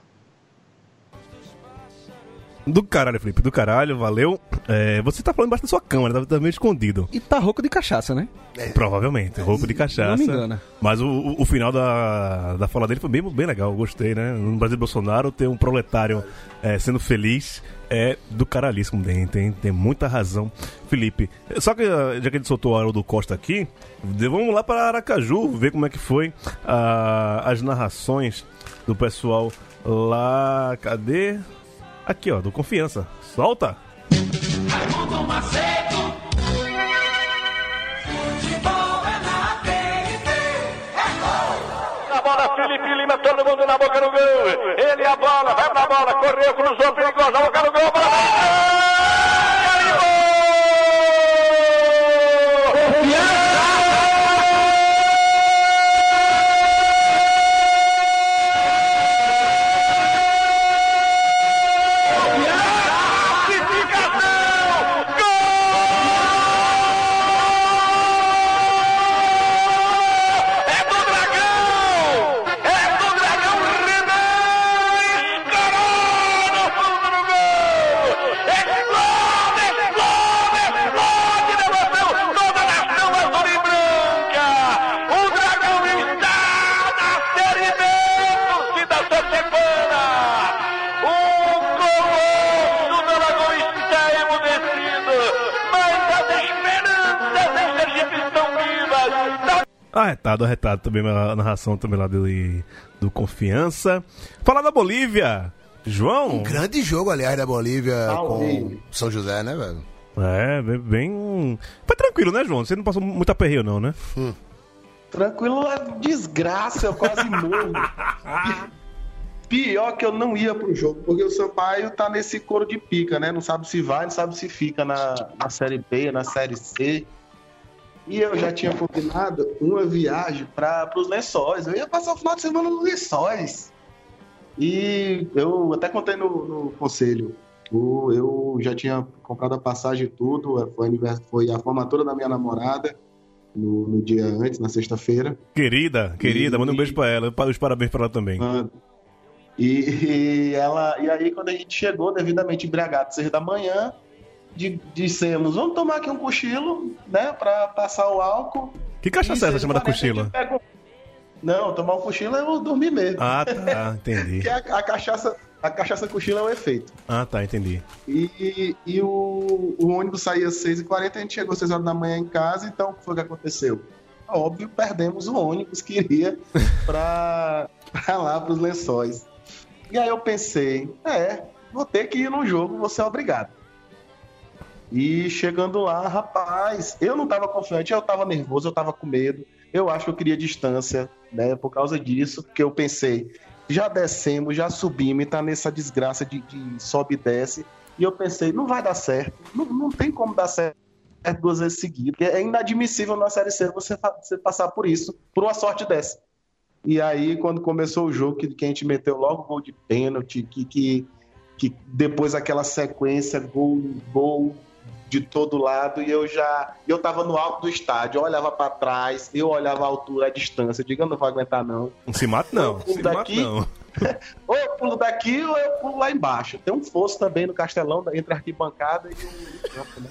Do caralho, Felipe, do caralho, valeu. É, você tá falando bastante da sua câmera, tá, tá meio escondido. E tá rouco de cachaça, né? Provavelmente, roupa de cachaça. Não me engana. Mas o, o, o final da, da fala dele foi bem, bem legal, gostei, né? No Brasil Bolsonaro ter um proletário é, sendo feliz é do caralhíssimo, tem, tem, tem muita razão. Felipe, só que ah, já que ele soltou o Haroldo Costa aqui, vamos lá para Aracaju, ver como é que foi ah, as narrações do pessoal lá. Cadê? Aqui, ó, do Confiança. Solta! Raimundo Macedo. Futebol é na TNT. É gol. A bola, Felipe Lima, todo mundo na boca do gol. Ele a bola, vai pra bola, correu, cruzou, perigoso, na boca do gol, bola. Arretado, arretado também a narração também lá dele, do Confiança. Falar da Bolívia, João. Um grande jogo, aliás, da Bolívia Ao com. São José, né, velho? É, bem, bem... Foi tranquilo, né, João? Você não passou muito aperreio não, né? Tranquilo, é desgraça, eu quase morro. Pior que eu não ia pro jogo, porque o Sampaio tá nesse couro de pica, né? Não sabe se vai, não sabe se fica na, na Série B, na Série C. E eu já tinha combinado uma viagem para os lençóis. Eu ia passar o final de semana nos lençóis. E eu até contei no, no conselho. O- Eu já tinha comprado a passagem e tudo. Foi, foi a formatura da minha namorada no, no dia antes, na sexta-feira. Querida, querida, E- manda um beijo pra ela. Os parabéns pra ela também. Mano. E, e ela, e aí, quando a gente chegou, devidamente embriagado, seis da manhã, di- dissemos: vamos tomar aqui um cochilo, né, pra passar o álcool. Que cachaça é essa chamada cochila? Pega... Não, tomar um cochilo é eu dormir mesmo. Ah, tá, entendi. Porque a, a cachaça, a cachaça cochilo é o efeito. Ah, tá, entendi. E, e o, o ônibus saía às 6h40, a gente chegou às 6 horas da manhã em casa, então o que foi que aconteceu? Óbvio, perdemos o ônibus que iria pra, pra lá, pros lençóis. E aí eu pensei, é, vou ter que ir no jogo, vou ser obrigado. E chegando lá, rapaz, eu não tava confiante, eu tava nervoso, eu tava com medo. Eu acho que eu queria distância, né? Por causa disso, porque eu pensei, já descemos, já subimos, e tá nessa desgraça de, de sobe e desce. E eu pensei, não vai dar certo. Não, não tem como dar certo duas vezes seguidas. É inadmissível na Série C você, você passar por isso, por uma sorte dessa. E aí, quando começou o jogo, que, que a gente meteu logo gol de pênalti, que, que, que depois aquela sequência, gol, gol de todo lado, e eu já. Eu tava no alto do estádio, eu olhava para trás, eu olhava a altura, a distância, eu digo, eu não vou aguentar, não. Não se mata, não. Se mata, daqui. não. Ou eu pulo daqui ou eu pulo lá embaixo. Tem um fosso também no Castelão, entre a arquibancada e o campo, né?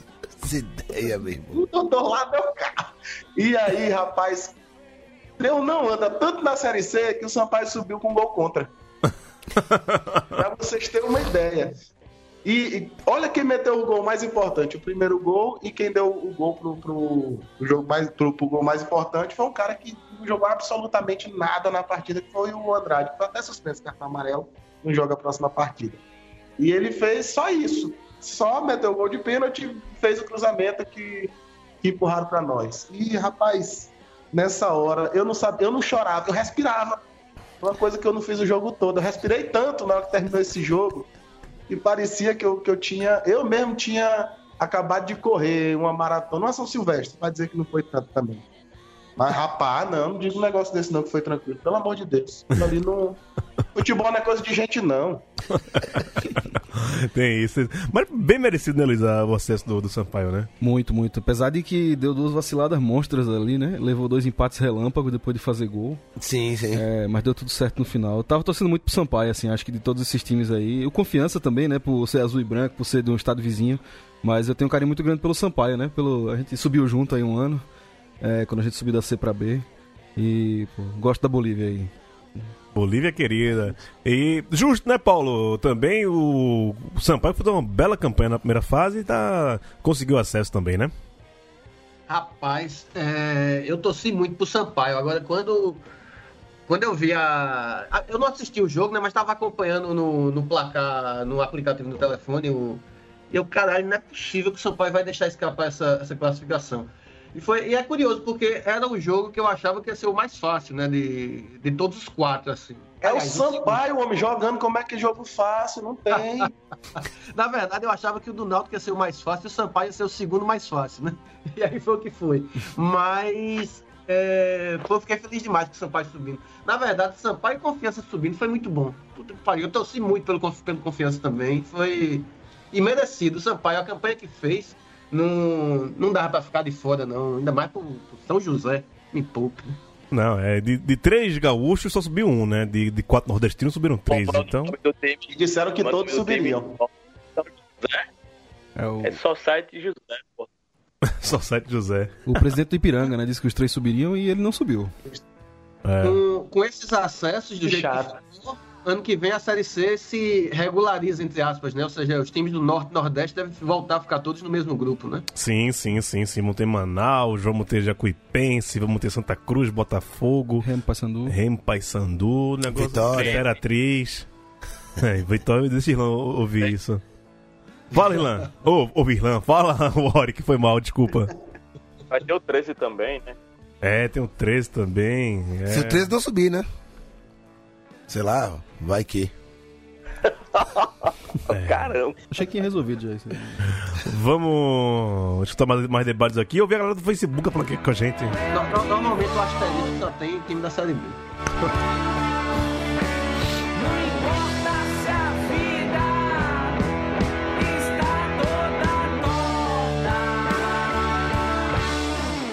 Ideia, meu irmão. O do lado é o carro. E aí, rapaz, Deus não anda tanto na Série C que o Sampaio subiu com gol contra. pra vocês terem uma ideia. E, e olha quem meteu o gol mais importante, o primeiro gol, e quem deu o gol pro, pro, pro jogo mais, pro, pro gol mais importante foi um cara que não jogou absolutamente nada na partida, que foi o Andrade, foi até suspenso cartão amarelo, não joga a próxima partida. E ele fez só isso. Só meteu o gol de pênalti, fez o cruzamento que, que empurraram para nós. E, rapaz, nessa hora, eu não sabia, eu não chorava, eu respirava. Uma coisa que eu não fiz o jogo todo. Eu respirei tanto na hora que terminou esse jogo que parecia que eu, que eu tinha. Eu mesmo tinha acabado de correr uma maratona, uma São Silvestre, pra dizer que não foi tanto também. Mas, rapaz, não, não diga um negócio desse não que foi tranquilo. Pelo amor de Deus. Ali não. Futebol não é coisa de gente, não. Tem isso. Mas bem merecido, né, Luiz, o acesso do, do Sampaio, né? Muito, muito. Apesar de que deu duas vaciladas monstras ali, né? Levou dois empates relâmpagos depois de fazer gol. Sim, sim. É, mas deu tudo certo no final. Eu tava torcendo muito pro Sampaio, assim, acho que de todos esses times aí. O Confiança também, né? Por ser azul e branco, por ser de um estado vizinho. Mas eu tenho um carinho muito grande pelo Sampaio, né? Pelo, a gente subiu junto aí um ano, é, quando a gente subiu da C pra B. E, pô, gosto da Bolívia aí. Bolívia querida. E justo, né, Paulo? Também o, Sampaio fez uma bela campanha na primeira fase e tá, conseguiu acesso também, né? Rapaz, é, eu torci muito pro Sampaio. Agora, quando, quando eu vi a. Eu não assisti o jogo, né? Mas tava acompanhando no, no placar, no aplicativo do telefone. O, eu, caralho, não é possível que o Sampaio vai deixar escapar essa, essa classificação. E, foi, e é curioso, porque era o jogo que eu achava que ia ser o mais fácil, né? De, de todos os quatro, assim. É o Sampaio, homem, jogando como é que é jogo fácil, não tem. Na verdade, eu achava que o do Náutico ia ser o mais fácil e o Sampaio ia ser o segundo mais fácil, né? E aí foi o que foi. Mas é, pô, eu fiquei feliz demais com o Sampaio subindo. Na verdade, Sampaio e Confiança subindo foi muito bom. Puta que pariu. Eu torci muito pelo, pelo Confiança também. Foi imerecido. O Sampaio, a campanha que fez, não, não dava pra ficar de fora, não. Ainda mais pro, pro São José. Me poupe. né? Não, é de, de três gaúchos só subiu um, né? De, de quatro nordestinos subiram três, então. E disseram que todos subiriam. É o, É só site José, pô. Só sete José. o presidente do Ipiranga, né? Disse que os três subiriam e ele não subiu. É. Com, com esses acessos do jeito chato. que ficou, ano que vem a Série C se regulariza, entre aspas, né? Ou seja, os times do Norte e Nordeste devem voltar a ficar todos no mesmo grupo, né? Sim, sim, sim, sim. Vamos ter Manaus, vamos ter Jacuipense, vamos ter Santa Cruz, Botafogo, Remo Paysandu. Remo Paysandu, negócio Vitória. Imperatriz. É, Vitória, deixa Irlan ou- ouvir isso. Fala, Irlan. Ô, ô, Irlan, fala, Ori, que foi mal, desculpa. Vai ter o 13 também, né? É, tem o 13 também. É. Se o 13 não subir, né? Sei lá, vai que. Caramba. Achei que tinha resolvido já isso. aí. Vamos escutar mais, mais debates aqui. Eu vi a galera do Facebook falando aqui com a gente. No- no- Normalmente o asterisco só tem time da Série B.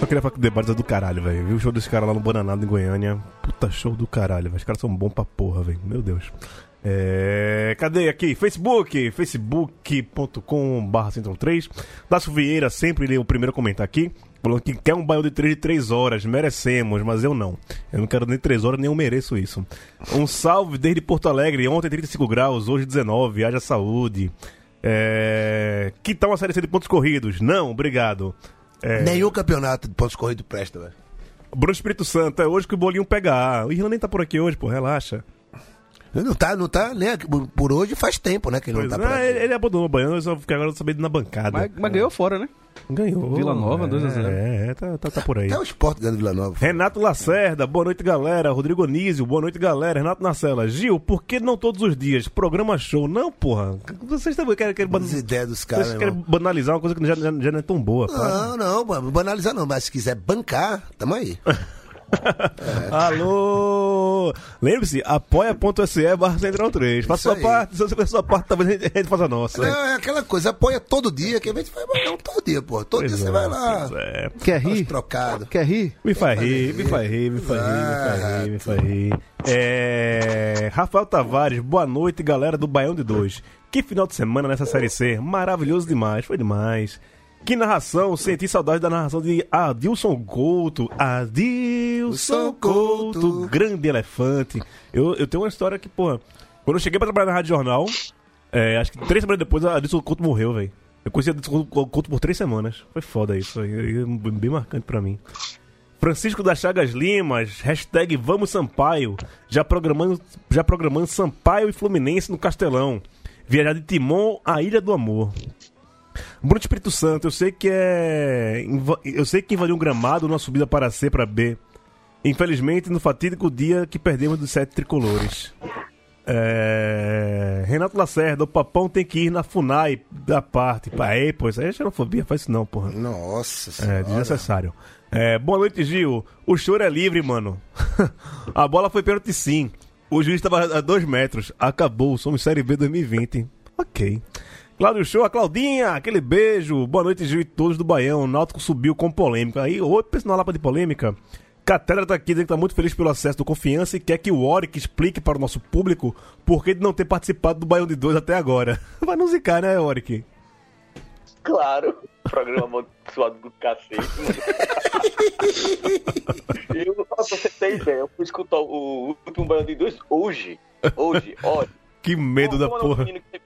Eu queria falar que o debate é do caralho, velho. Viu o show desse cara lá no Bananado em Goiânia? Puta show do caralho, velho. Os caras são bons pra porra, velho. Meu Deus. É... Cadê aqui? Facebook, facebook.com.br Central 3. Dácio Vieira sempre lê o primeiro a comentar aqui. Falando que quer um bairro de 3 de 3 horas. Merecemos, mas eu não. Eu não quero nem 3 horas, nem eu mereço isso. Um salve desde Porto Alegre. Ontem 35 graus, hoje 19. Haja saúde. É... Que tal uma série de pontos corridos? Não, obrigado. É... Nenhum campeonato de pontos corridos presta, velho. Bruno Espírito Santo, é hoje que o bolinho pegar. O Irlanda nem tá por aqui hoje, pô, relaxa. Não tá, não tá, né? Por- Por hoje faz tempo, né? Que ele não Pois tá é, por aqui. ele, ele abandonou o Baiano, eu só fiquei agora sabendo na bancada. Mas, mas ganhou fora, né? Ganhou. Vila Nova, é, 2 a 0. É, é, tá, tá, tá por aí. Até o esporte ganhando Vila Nova. Renato Lacerda, boa noite, galera. Rodrigo Anísio, boa noite, galera. Renato Nacela, Gil, por que não todos os dias? Programa show. Não, porra. Vocês também querem, querem, ban- As ideias dos caras, vocês querem banalizar uma coisa que já, já, já não é tão boa. para. Não, não, banalizar não, mas se quiser bancar, tamo aí. Alô! Lembre-se, apoia.se barra Central 3. Faça sua aí. parte, se você fizer sua parte, talvez a gente, a gente faça a nossa. Não, é aquela coisa, apoia todo dia, que a gente vai bancar todo dia, pô. Todo Pois dia é, você vai lá. é. Quer rir? trocados. Quer rir? Me faz fazer rir, me rir. faz rir, me faz rir, me faz rir, me faz rir. É... Rafael Tavares, boa noite, galera do Baião de Dois. Que final de semana nessa Série C. Maravilhoso demais, foi demais. Que narração, senti saudade da narração de Adilson Couto. Adilson Couto, grande elefante. Eu, eu tenho uma história que, porra, quando eu cheguei pra trabalhar na Rádio Jornal, é, acho que três semanas depois, Adilson Couto morreu, velho. Eu conheci Adilson Couto por três semanas. Foi foda isso, aí, bem marcante pra mim. Francisco das Chagas Limas, hashtag Vamos Sampaio, já programando, já programando Sampaio e Fluminense no Castelão. Viajar de Timon à Ilha do Amor. Bruno Espírito Santo, eu sei que é. Eu sei que invadiu um gramado numa subida para C para B. Infelizmente, no fatídico dia que perdemos dos sete tricolores. É... Renato Lacerda, o papão tem que ir na FUNAI da parte. Aí, pô, isso aí é xenofobia, faz isso não, porra. Nossa É, senhora. desnecessário. É, boa noite, Gil. O choro é livre, mano. a bola foi pênalti sim. O juiz estava a dois metros. Acabou. Somos Série B 2020. Ok. Cláudio Show, a Claudinha, aquele beijo. Boa noite, Gil e todos do Baião. O Náutico subiu com polêmica. Aí, oi, pensa na lapa de polêmica. Catedra tá aqui dizendo que tá muito feliz pelo acesso do Confiança e quer que o Oric explique para o nosso público por que de não ter participado do Baião de Dois até agora. Vai não zicar, né, Oric? Claro. Programa amaldiçoado do cacete, eu, pra você ter ideia, eu fui escutar o último banho de dois hoje. Hoje, olha. Que medo da como do porra. menino que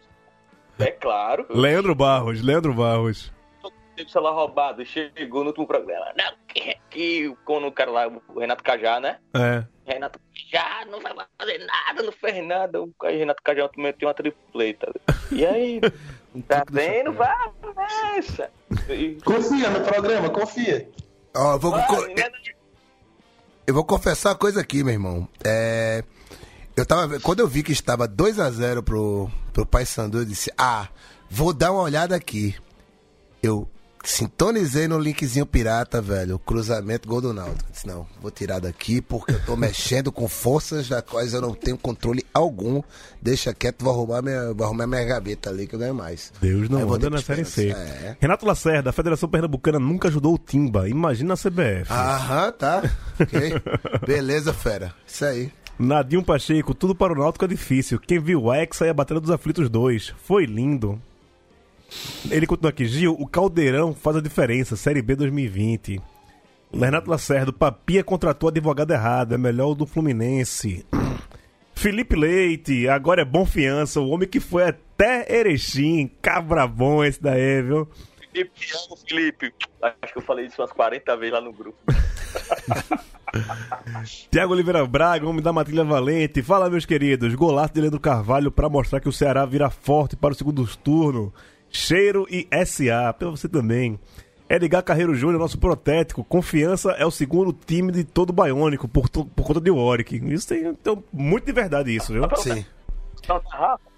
É claro. Leandro Barros, Leandro Barros. Teve o celular roubado, chegou no último programa. Não, que, que quando o cara lá, o Renato Cajá, né? É. Renato Cajá não vai fazer nada, não fez nada. O cara- Renato Cajá meteu uma tripleta. E aí, tá vendo? Vai nessa. E- Confia no programa, confia. Ó, eu vou, Ah, co- né? eu vou confessar uma coisa aqui, meu irmão. É, eu tava, quando eu vi que estava 2 a 0 pro, pro Paysandu, eu disse: Ah, vou dar uma olhada aqui. Eu sintonizei no linkzinho pirata, velho. Cruzamento gol do Náutico. Eu disse: Não, vou tirar daqui porque eu tô mexendo com forças das quais eu não tenho controle algum. Deixa quieto, vou arrumar minha, vou arrumar minha gaveta ali que eu ganho mais. Deus não Aí eu vou anda ter na Série C. É. Renato Lacerda, a Federação Pernambucana nunca ajudou o Timba. Imagina a CBF. Aham, tá. Ok. Beleza, fera. Isso aí. Nadinho Pacheco, tudo para o Náutico é difícil. Quem viu o Hexa e a Batalha dos Aflitos 2. Foi lindo. Ele continua aqui. Gil, o Caldeirão faz a diferença. Série B 2020. Renato Lacerda, Papia contratou advogado errado. É melhor o do Fluminense. Felipe Leite, agora é bom fiança, o homem que foi até Erechim, cabra bom esse daí, viu? Felipe, Felipe. Acho que eu falei isso umas 40 vezes lá no grupo. Tiago Oliveira Braga, homem da Matilha Valente. Fala, meus queridos. Golaço de Leandro Carvalho pra mostrar que o Ceará vira forte para o segundo turno. Cheiro e SA. Pra você também. Edgar Carreiro Júnior, nosso protético. Confiança é o segundo time de todo o Baiônico por, por conta de Warwick. Isso tem, tem muito de verdade, isso, viu? Sim. Tá rápido.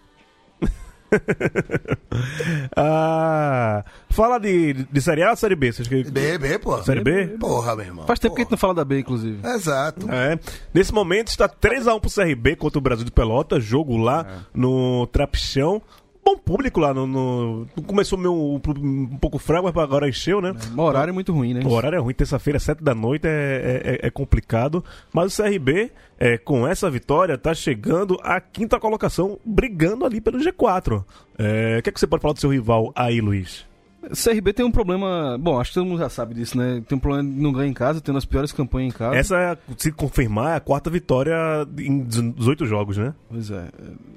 ah, fala de, de Série A ou Série B? Vocês que... B, B, pô. Série B? Porra, meu irmão. Faz tempo que a gente não fala da B, inclusive. Exato. É. Nesse momento está 3x1 pro CRB contra o Brasil de Pelotas, jogo lá no Trapichão. Bom público lá no. no- Começou meio um, pouco fraco, mas agora encheu, né? O horário é muito ruim, né? O horário é ruim, terça-feira, 7 da noite, é, é- é complicado. Mas o CRB, é, com essa vitória, tá chegando à quinta colocação, brigando ali pelo G4. É, o que, é que você pode falar do seu rival aí, Luiz? CRB tem um problema. Bom, acho que todo mundo já sabe disso, né? Tem um problema de não ganhar em casa, tendo as piores campanhas em casa. Essa, é, se confirmar, é a quarta vitória em 18 jogos, né? Pois é.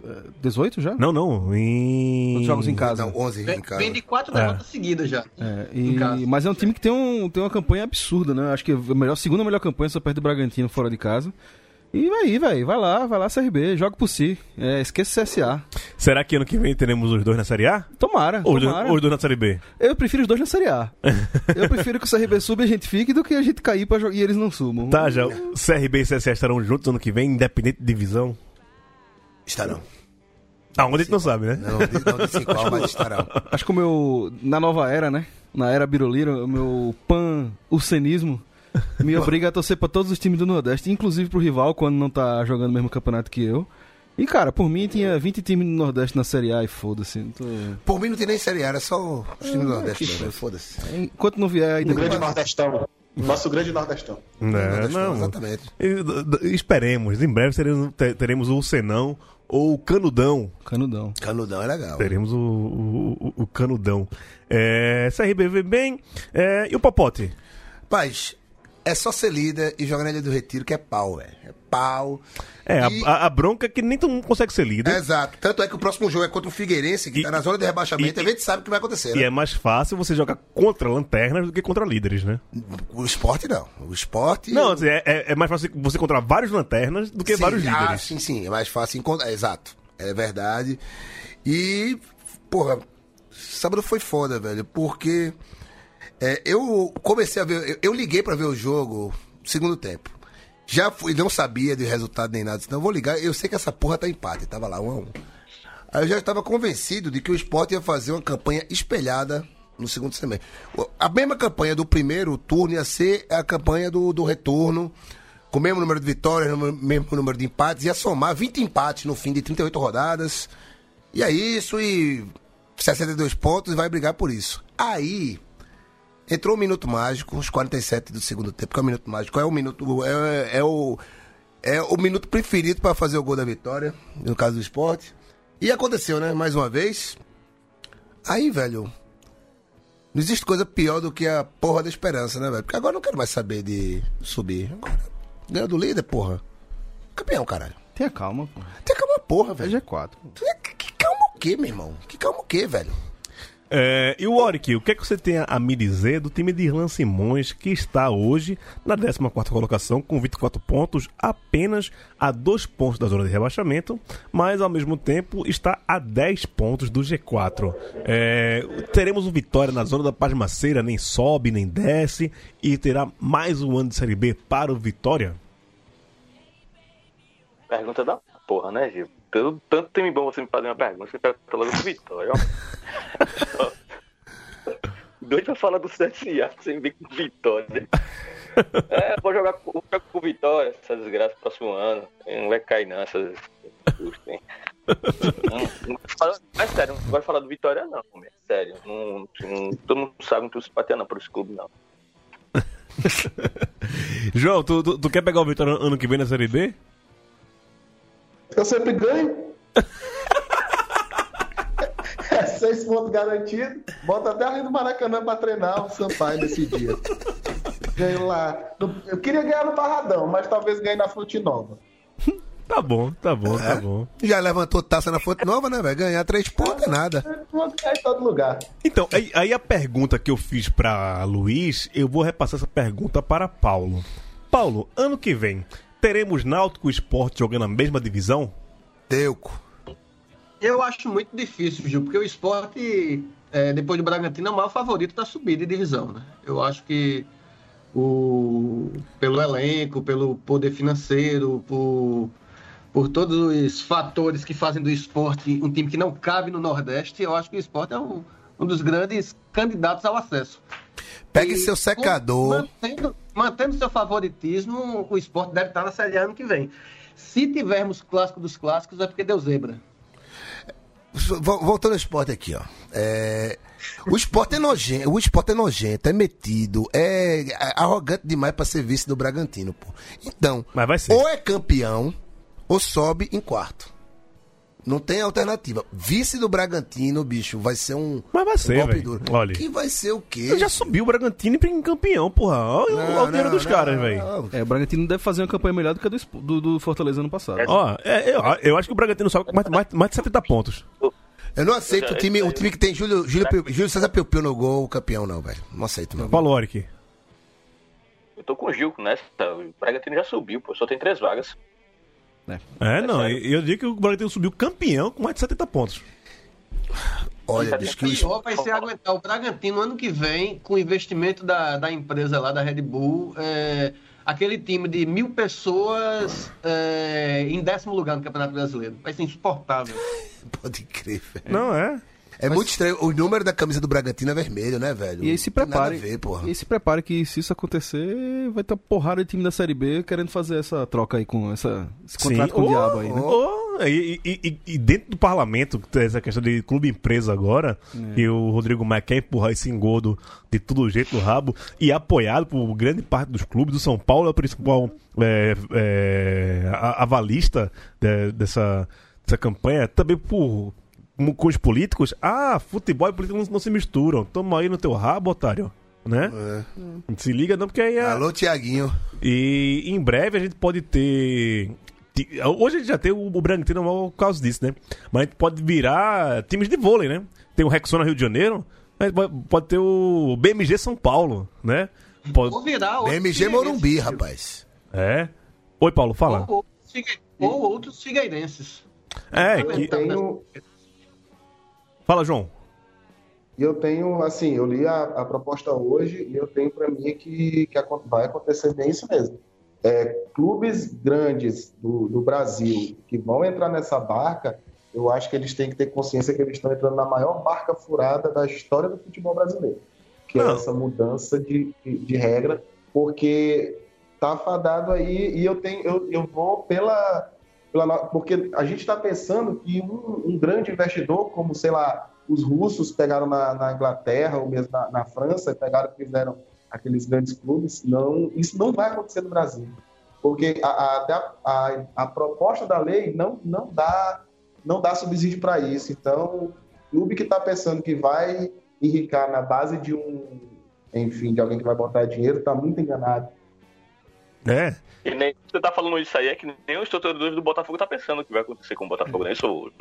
é, é, 18 já? Não, não. Em. Quantos jogos em casa? Não, 11 Vem, em casa. vem de quatro É. derrotas seguidas já. É, e- mas é um time que tem, um, tem uma campanha absurda, né? Acho que é a melhor, segunda melhor campanha só perto do Bragantino fora de casa. E vai aí, velho. Vai lá, vai lá, CRB, joga por si. É, esqueça o CSA. Será que ano que vem teremos os dois na Série A? Tomara, Ou os dois- tomara. ou os dois na Série B? Eu prefiro os dois na Série A. Eu prefiro que o CRB suba e a gente fique do que a gente cair pra e eles não subam. Tá, já. o CRB e CSA estarão juntos ano que vem, independente de divisão? Estarão. Aonde a gente não sabe, né? Não, não disse qual, mas estarão. Acho que o meu. Na nova era, né? Na era Birolira, o meu pan-urcenismo me obriga a torcer pra todos os times do Nordeste, inclusive pro rival quando não tá jogando o mesmo campeonato que eu. E, cara, por mim tinha 20 times do Nordeste na Série A e foda-se. tô- Por mim não tem nem Série A, era só os times do Nordeste. mesmo, Foda-se. Enquanto não vier aí O grande Nordestão. Nosso grande Nordestão. Não, Nordeste, não. Exatamente. E, Esperemos. Em breve teremos, te- teremos o Senão ou o Canudão. Canudão. Canudão é legal. Teremos o, o, o- o Canudão. É, CRB vem bem. É, e o Popote? Paz, é só ser líder e jogar na Ilha do Retiro que é pau, velho. É pau. É, a- E- a, a bronca é que nem todo mundo consegue ser líder. Exato. Tanto é que o próximo jogo é contra o Figueirense, que E- tá na zona de rebaixamento, e- a gente sabe o que vai acontecer, E né? é mais fácil você jogar contra lanternas do que contra líderes, né? O esporte não. O esporte. Não, assim, é, é- é mais fácil você encontrar vários lanternas do que Sim, vários ah, líderes. sim, sim. É mais fácil encontrar. Exato. É verdade. E, porra, sábado foi foda, velho, porque é, eu comecei a ver. Eu, liguei pra ver o jogo segundo tempo. Já fui, não sabia do resultado nem nada. Disse, Não, vou ligar. Eu sei que essa porra tá empate. Tava lá, um a um. Aí eu já estava convencido de que o esporte ia fazer uma campanha espelhada no segundo semestre. A mesma campanha do primeiro turno ia ser a campanha do, do retorno, com o mesmo número de vitórias, mesmo número de empates, ia somar 20 empates no fim de 38 rodadas. E é isso, e 62 pontos, vai brigar por isso. Aí, entrou o minuto mágico, os 47 do segundo tempo, que é o minuto mágico. É o minuto. É, é o. É o minuto preferido para fazer o gol da vitória, no caso do esporte. E aconteceu, né? Mais uma vez. Aí, velho. Não existe coisa pior do que a porra da esperança, né, velho? Porque agora eu não quero mais saber de subir. Agora, ganhou do líder, porra. Campeão, caralho. Tenha calma, pô. Tem calma, porra, É velho. G4. pô. Que, que calma o quê, meu irmão? Que calma o quê, velho? É, e o Warwick, o que é que você tem a me dizer do time de Irlan Simões, que está hoje na 14 colocação, com 24 pontos, apenas a 2 pontos da zona de rebaixamento, mas ao mesmo tempo está a 10 pontos do G4. É, teremos um Vitória na zona da pasmaceira, nem sobe, nem desce, e terá mais um ano de Série B para o Vitória? Pergunta da porra, né, Gil? Tanto, tanto time bom você me fazer uma pergunta, você pergunta logo do Vitória, ó. Doido pra falar do CSA, você me vem com Vitória. É, vou jogar com, vou jogar com Vitória, essa desgraça, próximo ano. Não vai cair não, essas? Não- não fala- Mas sério, não vai falar do Vitória não, meu. sério. Não, não- todo mundo sabe que se bater não por esse clube, não. João, tu, tu- tu quer pegar o Vitória ano que vem na Série B? Eu sempre ganho. É seis pontos garantidos. Bota até a do Maracanã pra treinar o Sampaio nesse dia. Ganho lá. Eu queria ganhar no Barradão, mas talvez ganhe na Fonte Nova. Tá bom, tá bom, tá É. bom. Já levantou taça na Fonte Nova, né, velho? Ganhar três pontos é nada. Em todo lugar. Então, aí, aí a pergunta que eu fiz pra Luiz, eu vou repassar essa pergunta para Paulo. Paulo, ano que vem, teremos Náutico e Sport jogando a mesma divisão? Teuco. Eu acho muito difícil, Gil, porque o esporte, é, depois do Bragantino, é o maior favorito da subida de divisão. Né? Eu acho que o, pelo elenco, pelo poder financeiro, por, por todos os fatores que fazem do esporte um time que não cabe no Nordeste, eu acho que o esporte é um, um dos grandes candidatos ao acesso. Pegue E seu secador. Mantendo, mantendo seu favoritismo, o esporte deve estar na Série A ano que vem. Se tivermos clássico dos clássicos, é porque deu zebra. Vol- Voltando ao esporte aqui, ó. É, o esporte é nojento, o esporte é nojento, é metido, é arrogante demais pra ser vice do Bragantino, pô. Então, Mas vai ser. ou é campeão, ou sobe em quarto. Não tem alternativa. Vice do Bragantino, bicho, vai ser um, Mas vai um ser, golpe velho. duro. Olha. Que vai ser o quê? Eu já subiu o Bragantino em campeão, porra. Olha o- olha o dinheiro dos caras, velho. É, o Bragantino deve fazer uma campanha melhor do que a do, do, do Fortaleza ano passado. Ó, é, eu, eu acho que o Bragantino sobe com mais, mais, mais de 70 pontos. Eu não aceito o time, o time que tem Júlio, Júlio, Júlio César Piu Piu no gol, campeão, não, velho. Não aceito, não. Paulo Oric. Eu tô com o Gil nessa. O Bragantino já subiu, pô. Só tem três vagas. É, não, eu eu digo que o Bragantino subiu campeão com mais de 70 pontos. Olha, O bicho, que o pior vai ser aguentar o Bragantino ano que vem, com o investimento da, da empresa lá, da Red Bull, é, aquele time de mil pessoas é, em décimo lugar no Campeonato Brasileiro. Vai ser insuportável. pode crer, velho. Não, é. É muito estranho. O número da camisa do Bragantino é vermelho, né, velho? E aí se prepare. ver, porra. E aí se prepare que se isso acontecer, vai ter uma porrada de time da Série B querendo fazer essa troca aí com essa, esse contrato com o Ô, diabo aí, né? ô, e, e- e- dentro do parlamento, que tem essa questão de clube empresa agora, É. e o Rodrigo Maia quer empurrar esse engodo de todo jeito no rabo, e apoiado por grande parte dos clubes, do São Paulo é o principal é, é, avalista de- dessa, dessa campanha, também por com os políticos. Ah, futebol e política não, não se misturam. Toma aí no teu rabo, otário. Né? Se liga não, porque aí é... Alô, Tiaguinho. E em breve a gente pode ter. Hoje a gente já tem o o Bragantino normal por causa disso, né? Mas a gente pode virar times de vôlei, né? Tem o Rexona Rio de Janeiro, gente pode, ter o BMG São Paulo, né? Pode... Ou virar outros BMG Morumbi, rapaz. É. Oi, Paulo, fala. Ou, outros figue- ou outros figueirenses. É, Eu que... tenho, Fala, João. E eu tenho, assim, eu li a, a proposta hoje e eu tenho para mim que, que vai acontecer bem isso mesmo. É, clubes grandes do, do Brasil que vão entrar nessa barca, eu acho que eles têm que ter consciência que eles estão entrando na maior barca furada da história do futebol brasileiro, que é Não. essa mudança de, de, de regra, porque tá fadado aí e eu tenho, eu, eu vou pela, porque a gente está pensando que um, um grande investidor, como sei lá os russos pegaram na, na Inglaterra ou mesmo na, na França, pegaram e fizeram aqueles grandes clubes. Não, isso não vai acontecer no Brasil, porque a, a, a, a proposta da lei não, não dá não dá subsídio para isso. Então, clube que está pensando que vai enricar na base de um, enfim, de alguém que vai botar dinheiro, está muito enganado. É. E nem você tá falando isso aí, é que nem os torcedores do Botafogo tá pensando que vai acontecer com o Botafogo, não é isso?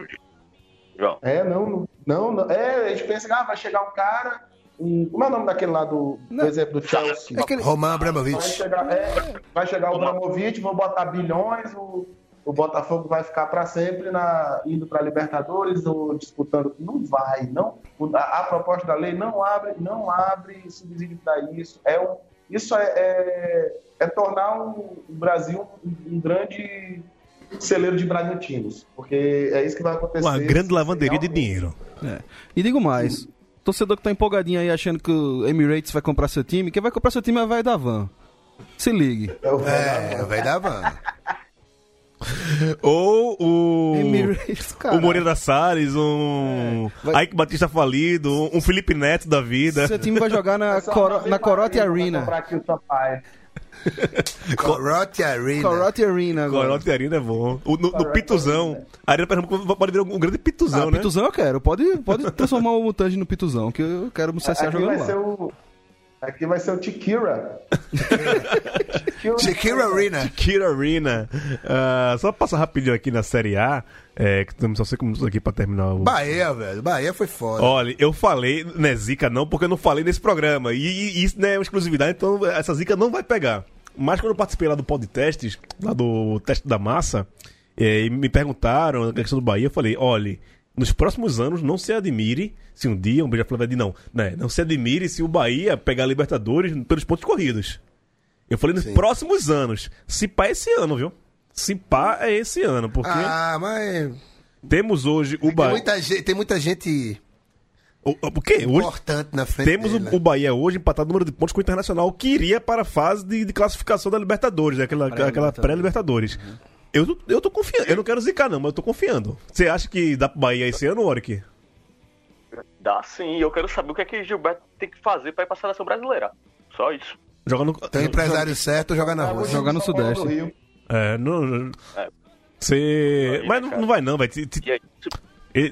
João? É, não, não, não. É, a gente pensa que ah, vai chegar um cara. Um, como é o nome daquele lá do, do exemplo do Chelsea? Roman Vai Abramovich. chegar, é, vai chegar o Abramovich, vou botar bilhões, o, o Botafogo vai ficar para sempre na, indo para Libertadores ou disputando. Não vai, não. O- A, a proposta da lei não abre, não abre subsídio para isso. É um, isso é, é, é tornar o, o Brasil um, um grande celeiro de Bragantinos, porque é isso que vai acontecer. Uma grande lavanderia de realmente- dinheiro. É. E digo mais, torcedor que tá empolgadinho aí achando que o Emirates vai comprar seu time, quem vai comprar seu time é a vai da van. Se ligue. É o É, vai dar van. Ou o. Emirates. O Moreira Salles, um. vai- Ike Batista Falido, um Felipe Neto da vida. Seu time vai jogar na, É Coro- na Corote Arena. comprar aqui o Sampaio. Corote Arena. Corote Arena agora. Corote Arena é bom. O- no, no Pituzão. A Arena Pernambuco pode virar um grande Pituzão, Ah, né? Pituzão eu quero. Pode, pode transformar o Mutange no Pituzão, que eu quero o CSA Aqui vai jogando ser o Aqui vai ser o Tikira. Shakira Arena. Kira Arena. Ah, só passar rapidinho aqui na Série A, é, que temos só 5 minutos aqui pra terminar o. Bahia, velho. Bahia foi foda. Olha, eu falei, não é zica não, porque eu não falei nesse programa. E, e isso não é uma exclusividade, então essa zica não vai pegar. Mas quando eu participei lá do podcast, lá do teste da massa, é, e me perguntaram a questão do Bahia, eu falei, olha, nos próximos anos não se admire se um dia um beija-flor vai dizer não, né? Não se admire se o Bahia pegar a Libertadores pelos pontos corridos. Eu falei nos Sim. próximos anos. Se pá é esse ano, viu? Se pá é esse ano, porque Ah, mas. temos hoje o Tem Bahia. muita, gente, tem muita gente O, o quê? Hoje, importante na frente. Temos dele, o, né? o Bahia hoje empatado no número de pontos com o Internacional, que iria para a fase de, de classificação da Libertadores, né? aquela, aquela Pré-Libertadores. pré-Libertadores. Eu, tô- eu tô confiando, eu não quero zicar não, mas eu tô confiando. Você acha que dá pro Bahia esse ano, Oric? Dá sim, eu quero saber o que é que Gilberto tem que fazer pra ir pra seleção brasileira. Só isso. Joga no... Tem empresário certo, joga na rua. Jogar no Sudeste. Rio. É, não... É. Você... Mas não, não vai não, vai. Se,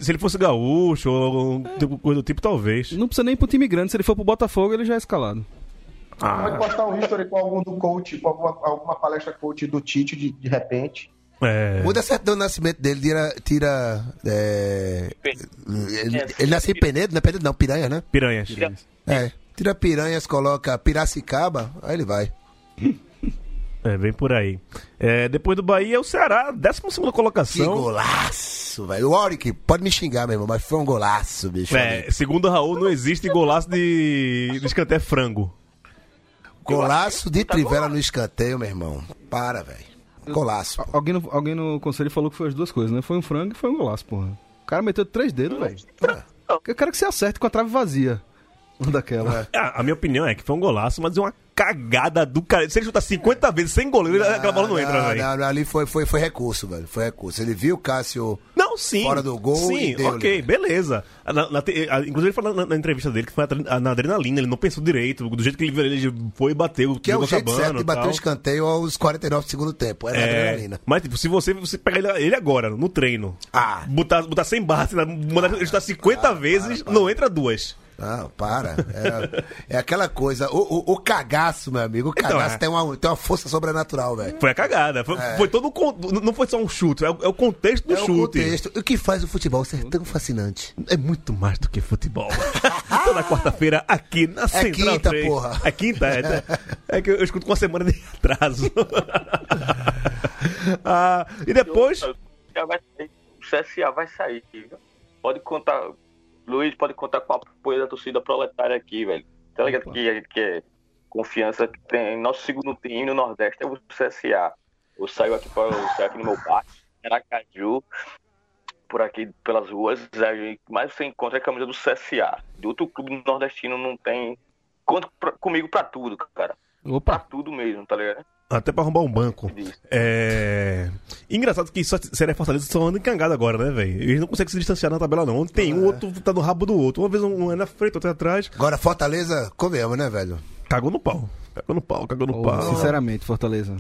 se ele fosse gaúcho ou tipo- coisa do tipo, talvez. Não precisa nem ir pro time grande. Se ele for pro Botafogo, ele já é escalado. Pode Ah, postar um history com algum do coach, com alguma, alguma palestra coach do Tite de, de repente. é... Muda certo do nascimento dele, tira. tira é, ele, É, ele nasceu em Penedo, não é Penedo, não, Piranha, né? Piranhas. É. Tira Piranhas, coloca Piracicaba, aí ele vai. É, vem por aí. É, depois do Bahia, o Ceará, 12 segunda Que colocação. golaço, velho. O Oric, pode me xingar, meu irmão, mas foi um golaço, bicho. É, segundo o Raul, não existe golaço de, de escanteio frango. Golaço de trivela no escanteio, meu irmão. Para, velho. Golaço. pô. Alguém no, alguém no conselho falou que foi as duas coisas, né? Foi um frango e foi um golaço, porra. O cara meteu três dedos, velho. Eu quero que você acerte com a trave vazia. Uma daquela. Ah, a minha opinião é que foi um golaço, mas é uma cagada do cara. Se ele chutar 50 vezes sem goleiro, aquela bola não entra, velho. Não, não, ali foi, foi, foi recurso, velho. Foi recurso. Ele viu o Cássio. Não, sim. Fora do gol Sim, ok, beleza. Na- na te- a- inclusive, ele falou na, na entrevista dele que foi na, na adrenalina, ele não pensou direito. Do jeito que ele, ele foi e bateu, Que é o jeito acabando certo de bater tal. o escanteio aos 49 do segundo tempo. É na É, adrenalina. mas tipo, se você, você pegar ele, ele agora, no treino, Ah. botar, botar sem barra, mandar ele chutar 50 vezes, não entra duas. Não, para. É, é aquela coisa. O, o, o cagaço, meu amigo. O Então, cagaço é. tem, uma, tem uma força sobrenatural, velho. Foi a cagada. Foi, É. foi todo o Não foi só um chute, é o, é o contexto do É o chute. contexto. O que faz o futebol ser tão fascinante? É muito mais do que futebol. Toda quarta-feira aqui na Central quinta, 3. porra. É quinta, é. né? É que eu, eu escuto com uma semana de atraso. Ah, e depois. O CSA vai sair. O CSA vai sair, viu? Pode contar. Luiz, pode contar com o apoio da torcida proletária aqui, velho. Tá ligado que a gente quer confiança que tem. Nosso segundo time no Nordeste é o CSA. Eu saio aqui, pra, eu saio aqui no meu bairro, Aracaju, por aqui pelas ruas, a gente- mas você encontra a camisa do CSA. De outro clube nordestino não tem. Conta pra- comigo pra tudo, cara. Pra Opa! tudo mesmo, tá ligado? Até pra arrombar um banco. É. Engraçado que só Ceará e Fortaleza estão andando encangado agora, né, velho? Eles não conseguem se distanciar na tabela, não. Onde tem um, outro tá no rabo do outro. Uma vez um é na frente, outro é atrás. Agora, Fortaleza, comemos, né, velho? Cagou no pau. Cagou no pau, cagou no Ô, pau. sinceramente, Fortaleza.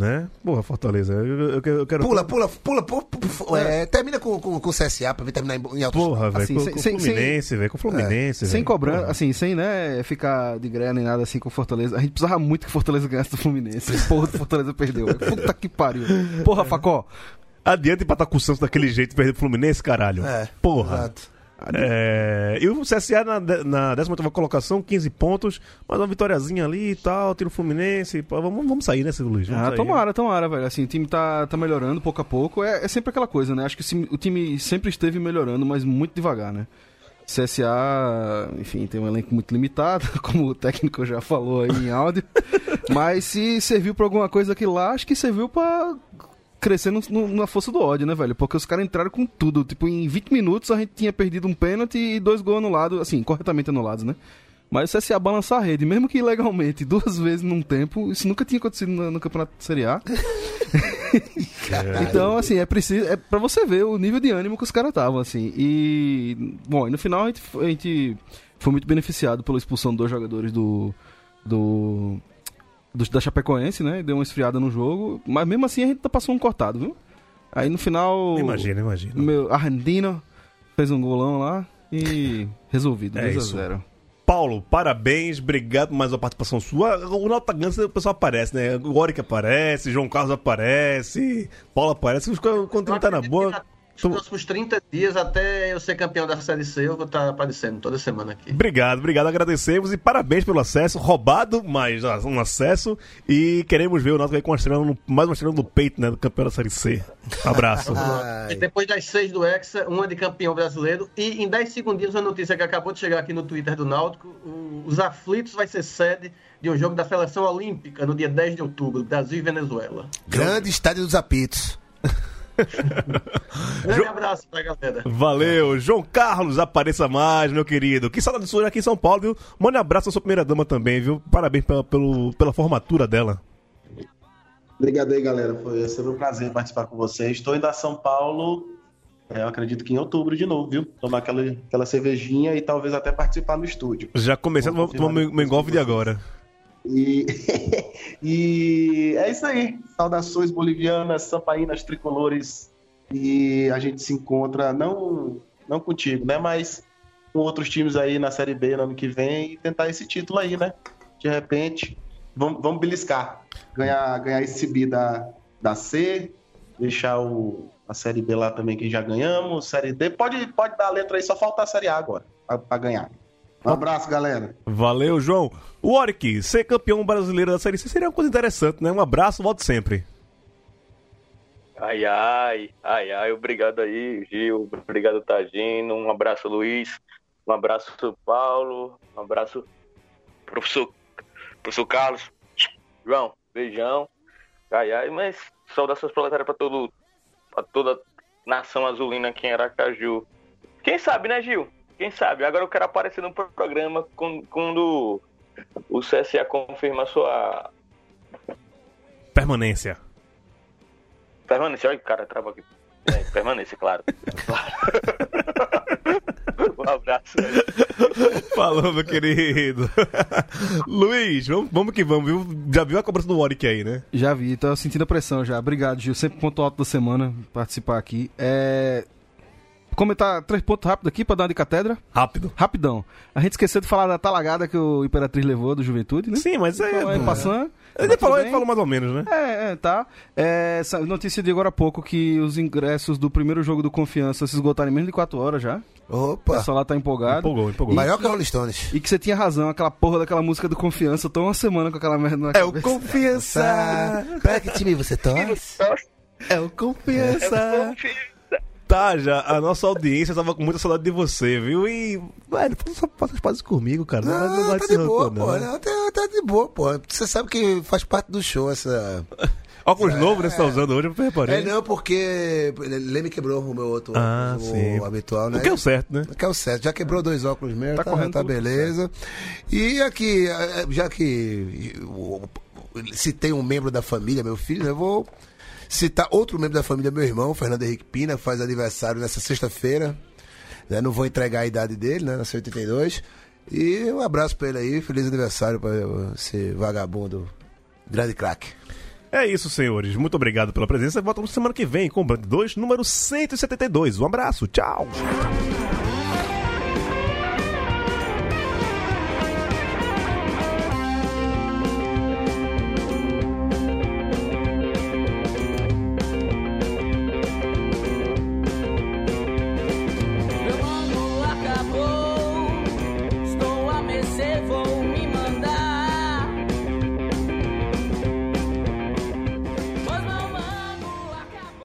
Né? Porra, Fortaleza. Eu, eu, eu quero. Pula, pula, pula, pula. pula, é, termina com, com, com o CSA pra vir terminar em, em altos Porra, velho. Assim, com, sem- com sem- Fluminense, velho. Com Fluminense, Sem velho. cobrar, Porra. assim, sem, né, ficar de greia nem nada assim com o Fortaleza. A gente precisava muito que o Fortaleza ganhasse do Fluminense. Porra, do Fortaleza perdeu. Puta que pariu. Porra, Facó. Adianta empatar com o Santos daquele jeito e perder pro Fluminense, caralho. É, Porra. exato. É, e o CSA na, na 18 colocação, 15 pontos, mais uma vitóriazinha ali e tal, tira o Fluminense. pô, vamos, vamos sair, né, Silvio Luiz? Vamos Ah, sair. tomara, tomara, velho. Assim, o time tá, tá melhorando pouco a pouco. É, é sempre aquela coisa, né? Acho que o time sempre esteve melhorando, mas muito devagar, né? CSA, enfim, tem um elenco muito limitado, como o técnico já falou aí em áudio. mas se serviu pra alguma coisa aqui lá, acho que serviu pra crescer no- no- na força do ódio, né, velho? Porque os caras entraram com tudo. Tipo, em 20 minutos a gente tinha perdido um pênalti e dois gols anulados, assim, corretamente anulados, né? Mas o CSA balançar a rede, mesmo que ilegalmente, duas vezes num tempo, isso nunca tinha acontecido no, no Campeonato de Série A. então, assim, é preciso. É pra você ver o nível de ânimo que os caras estavam, assim. E. Bom, e no final a gente, a gente foi muito beneficiado pela expulsão de dois jogadores do. do. Do- da Chapecoense, né? Deu uma esfriada no jogo. Mas mesmo assim a gente tá passando um cortado, viu? Aí no final. Imagina, imagina. Meu Argentino fez um golão lá e resolvido, É 2 a isso. 0 Paulo, parabéns, obrigado por mais uma participação sua. O Nota Ganso, o pessoal aparece, né? O Oric aparece, João Carlos aparece, Paulo aparece, quando tá na boa. Os próximos 30 dias até eu ser campeão da Série C, eu vou estar aparecendo toda semana aqui. Obrigado, obrigado, agradecemos e parabéns pelo acesso. Roubado, mas um acesso. E queremos ver o Náutico aí com uma estrela no- mais uma estrela no peito, né? Do campeão da Série C. Abraço. E Depois das seis do Hexa, uma de campeão brasileiro. E em 10 segundinhos, uma notícia que acabou de chegar aqui no Twitter do Náutico: o- os Aflitos vai ser sede de um jogo da Seleção Olímpica no dia 10 de outubro, Brasil e Venezuela. Grande estádio dos apitos. Grande abraço pra galera. Valeu, João Carlos, apareça mais, meu querido. Que saudade sua aqui em São Paulo, viu? Mande um abraço à sua primeira dama também, viu? Parabéns pela, pelo, pela formatura dela. Obrigado aí, galera. Foi sempre um prazer participar com vocês. Estou indo a São Paulo, é, eu acredito que em outubro de novo, viu? Tomar aquela, aquela cervejinha e talvez até participar no estúdio. Já comecei a tomar meu, meu engolfe de agora. E, e é isso aí. Saudações bolivianas, sampaínas, tricolores. E a gente se encontra, não, não contigo, né? Mas com outros times aí na Série B no ano que vem e tentar esse título aí, né? De repente, vamos, vamos beliscar. Ganhar, ganhar esse bi da, da C, deixar o, a Série B lá também que já ganhamos, Série D. Pode, pode dar a letra aí, só falta a Série A agora pra ganhar. Um abraço, galera. Valeu, João. O Oric, ser campeão brasileiro da Série C seria uma coisa interessante, né? Um abraço, volto sempre. Ai, ai, ai, ai, obrigado aí, Gil, obrigado, Tagino, um abraço, Luiz, um abraço, Paulo, um abraço, professor, professor Carlos, João, beijão, ai, ai, mas saudações proletárias pra todo, pra toda nação azulina aqui em Aracaju. Quem sabe, né, Gil? Quem sabe? Agora eu quero aparecer no programa quando, o CSA confirma a sua Permanência. Permanência, olha o cara trava aqui. É, permanência, claro. um abraço. Falou, meu querido. Luiz, vamos, vamos que vamos, viu? Já viu a cobrança do Oric aí, né? Já vi, tô sentindo a pressão já. Obrigado, Gil. Sempre ponto alto da semana participar aqui. É. Comentar três pontos rápidos aqui pra dar uma de catedra. Rápido. Rapidão. A gente esqueceu de falar da talagada que o Imperatriz levou do Juventude, né? Sim, mas é. Então, aí passando. Ele falou, ele falou mais ou menos, né? É, é, tá. É, notícia de agora há pouco que os ingressos do primeiro jogo do Confiança se esgotaram em menos de 4 horas já. O Opa. pessoal lá tá empolgado. Empolgou, empolgou. E- Maior que a Rolling Stones. E que você tinha razão, aquela porra daquela música do Confiança. Eu tô uma semana com aquela merda na É o. Confiança. Pra que time você torce? É o Confiança. Tá, já, a nossa audiência tava com muita saudade de você, viu? E, velho, faça as pazes comigo, cara. Não, não, Não, vai tá de boa, pô. não. Tá, tá de boa, pô. Você sabe que faz parte do show essa. Óculos novo, né? Você tá usando hoje, eu reparei. É, não, porque ele me quebrou o meu outro Ah, óculos, sim. o habitual, né? O que é o certo, né? O que é o certo. Já quebrou dois óculos mesmo, Tá tá, correndo tá beleza. E aqui, eh, já que o- citei um membro da família, meu filho, eu vou citar outro membro da família, meu irmão, Fernando Henrique Pina, que faz aniversário nessa sexta-feira. né? Não vou entregar a idade dele, né? Nasceu em 82. E um abraço pra ele aí, feliz aniversário pra esse vagabundo, grande craque. É isso, senhores. Muito obrigado pela presença. Voltamos semana que vem com o Band 2, número 172. Um abraço, tchau.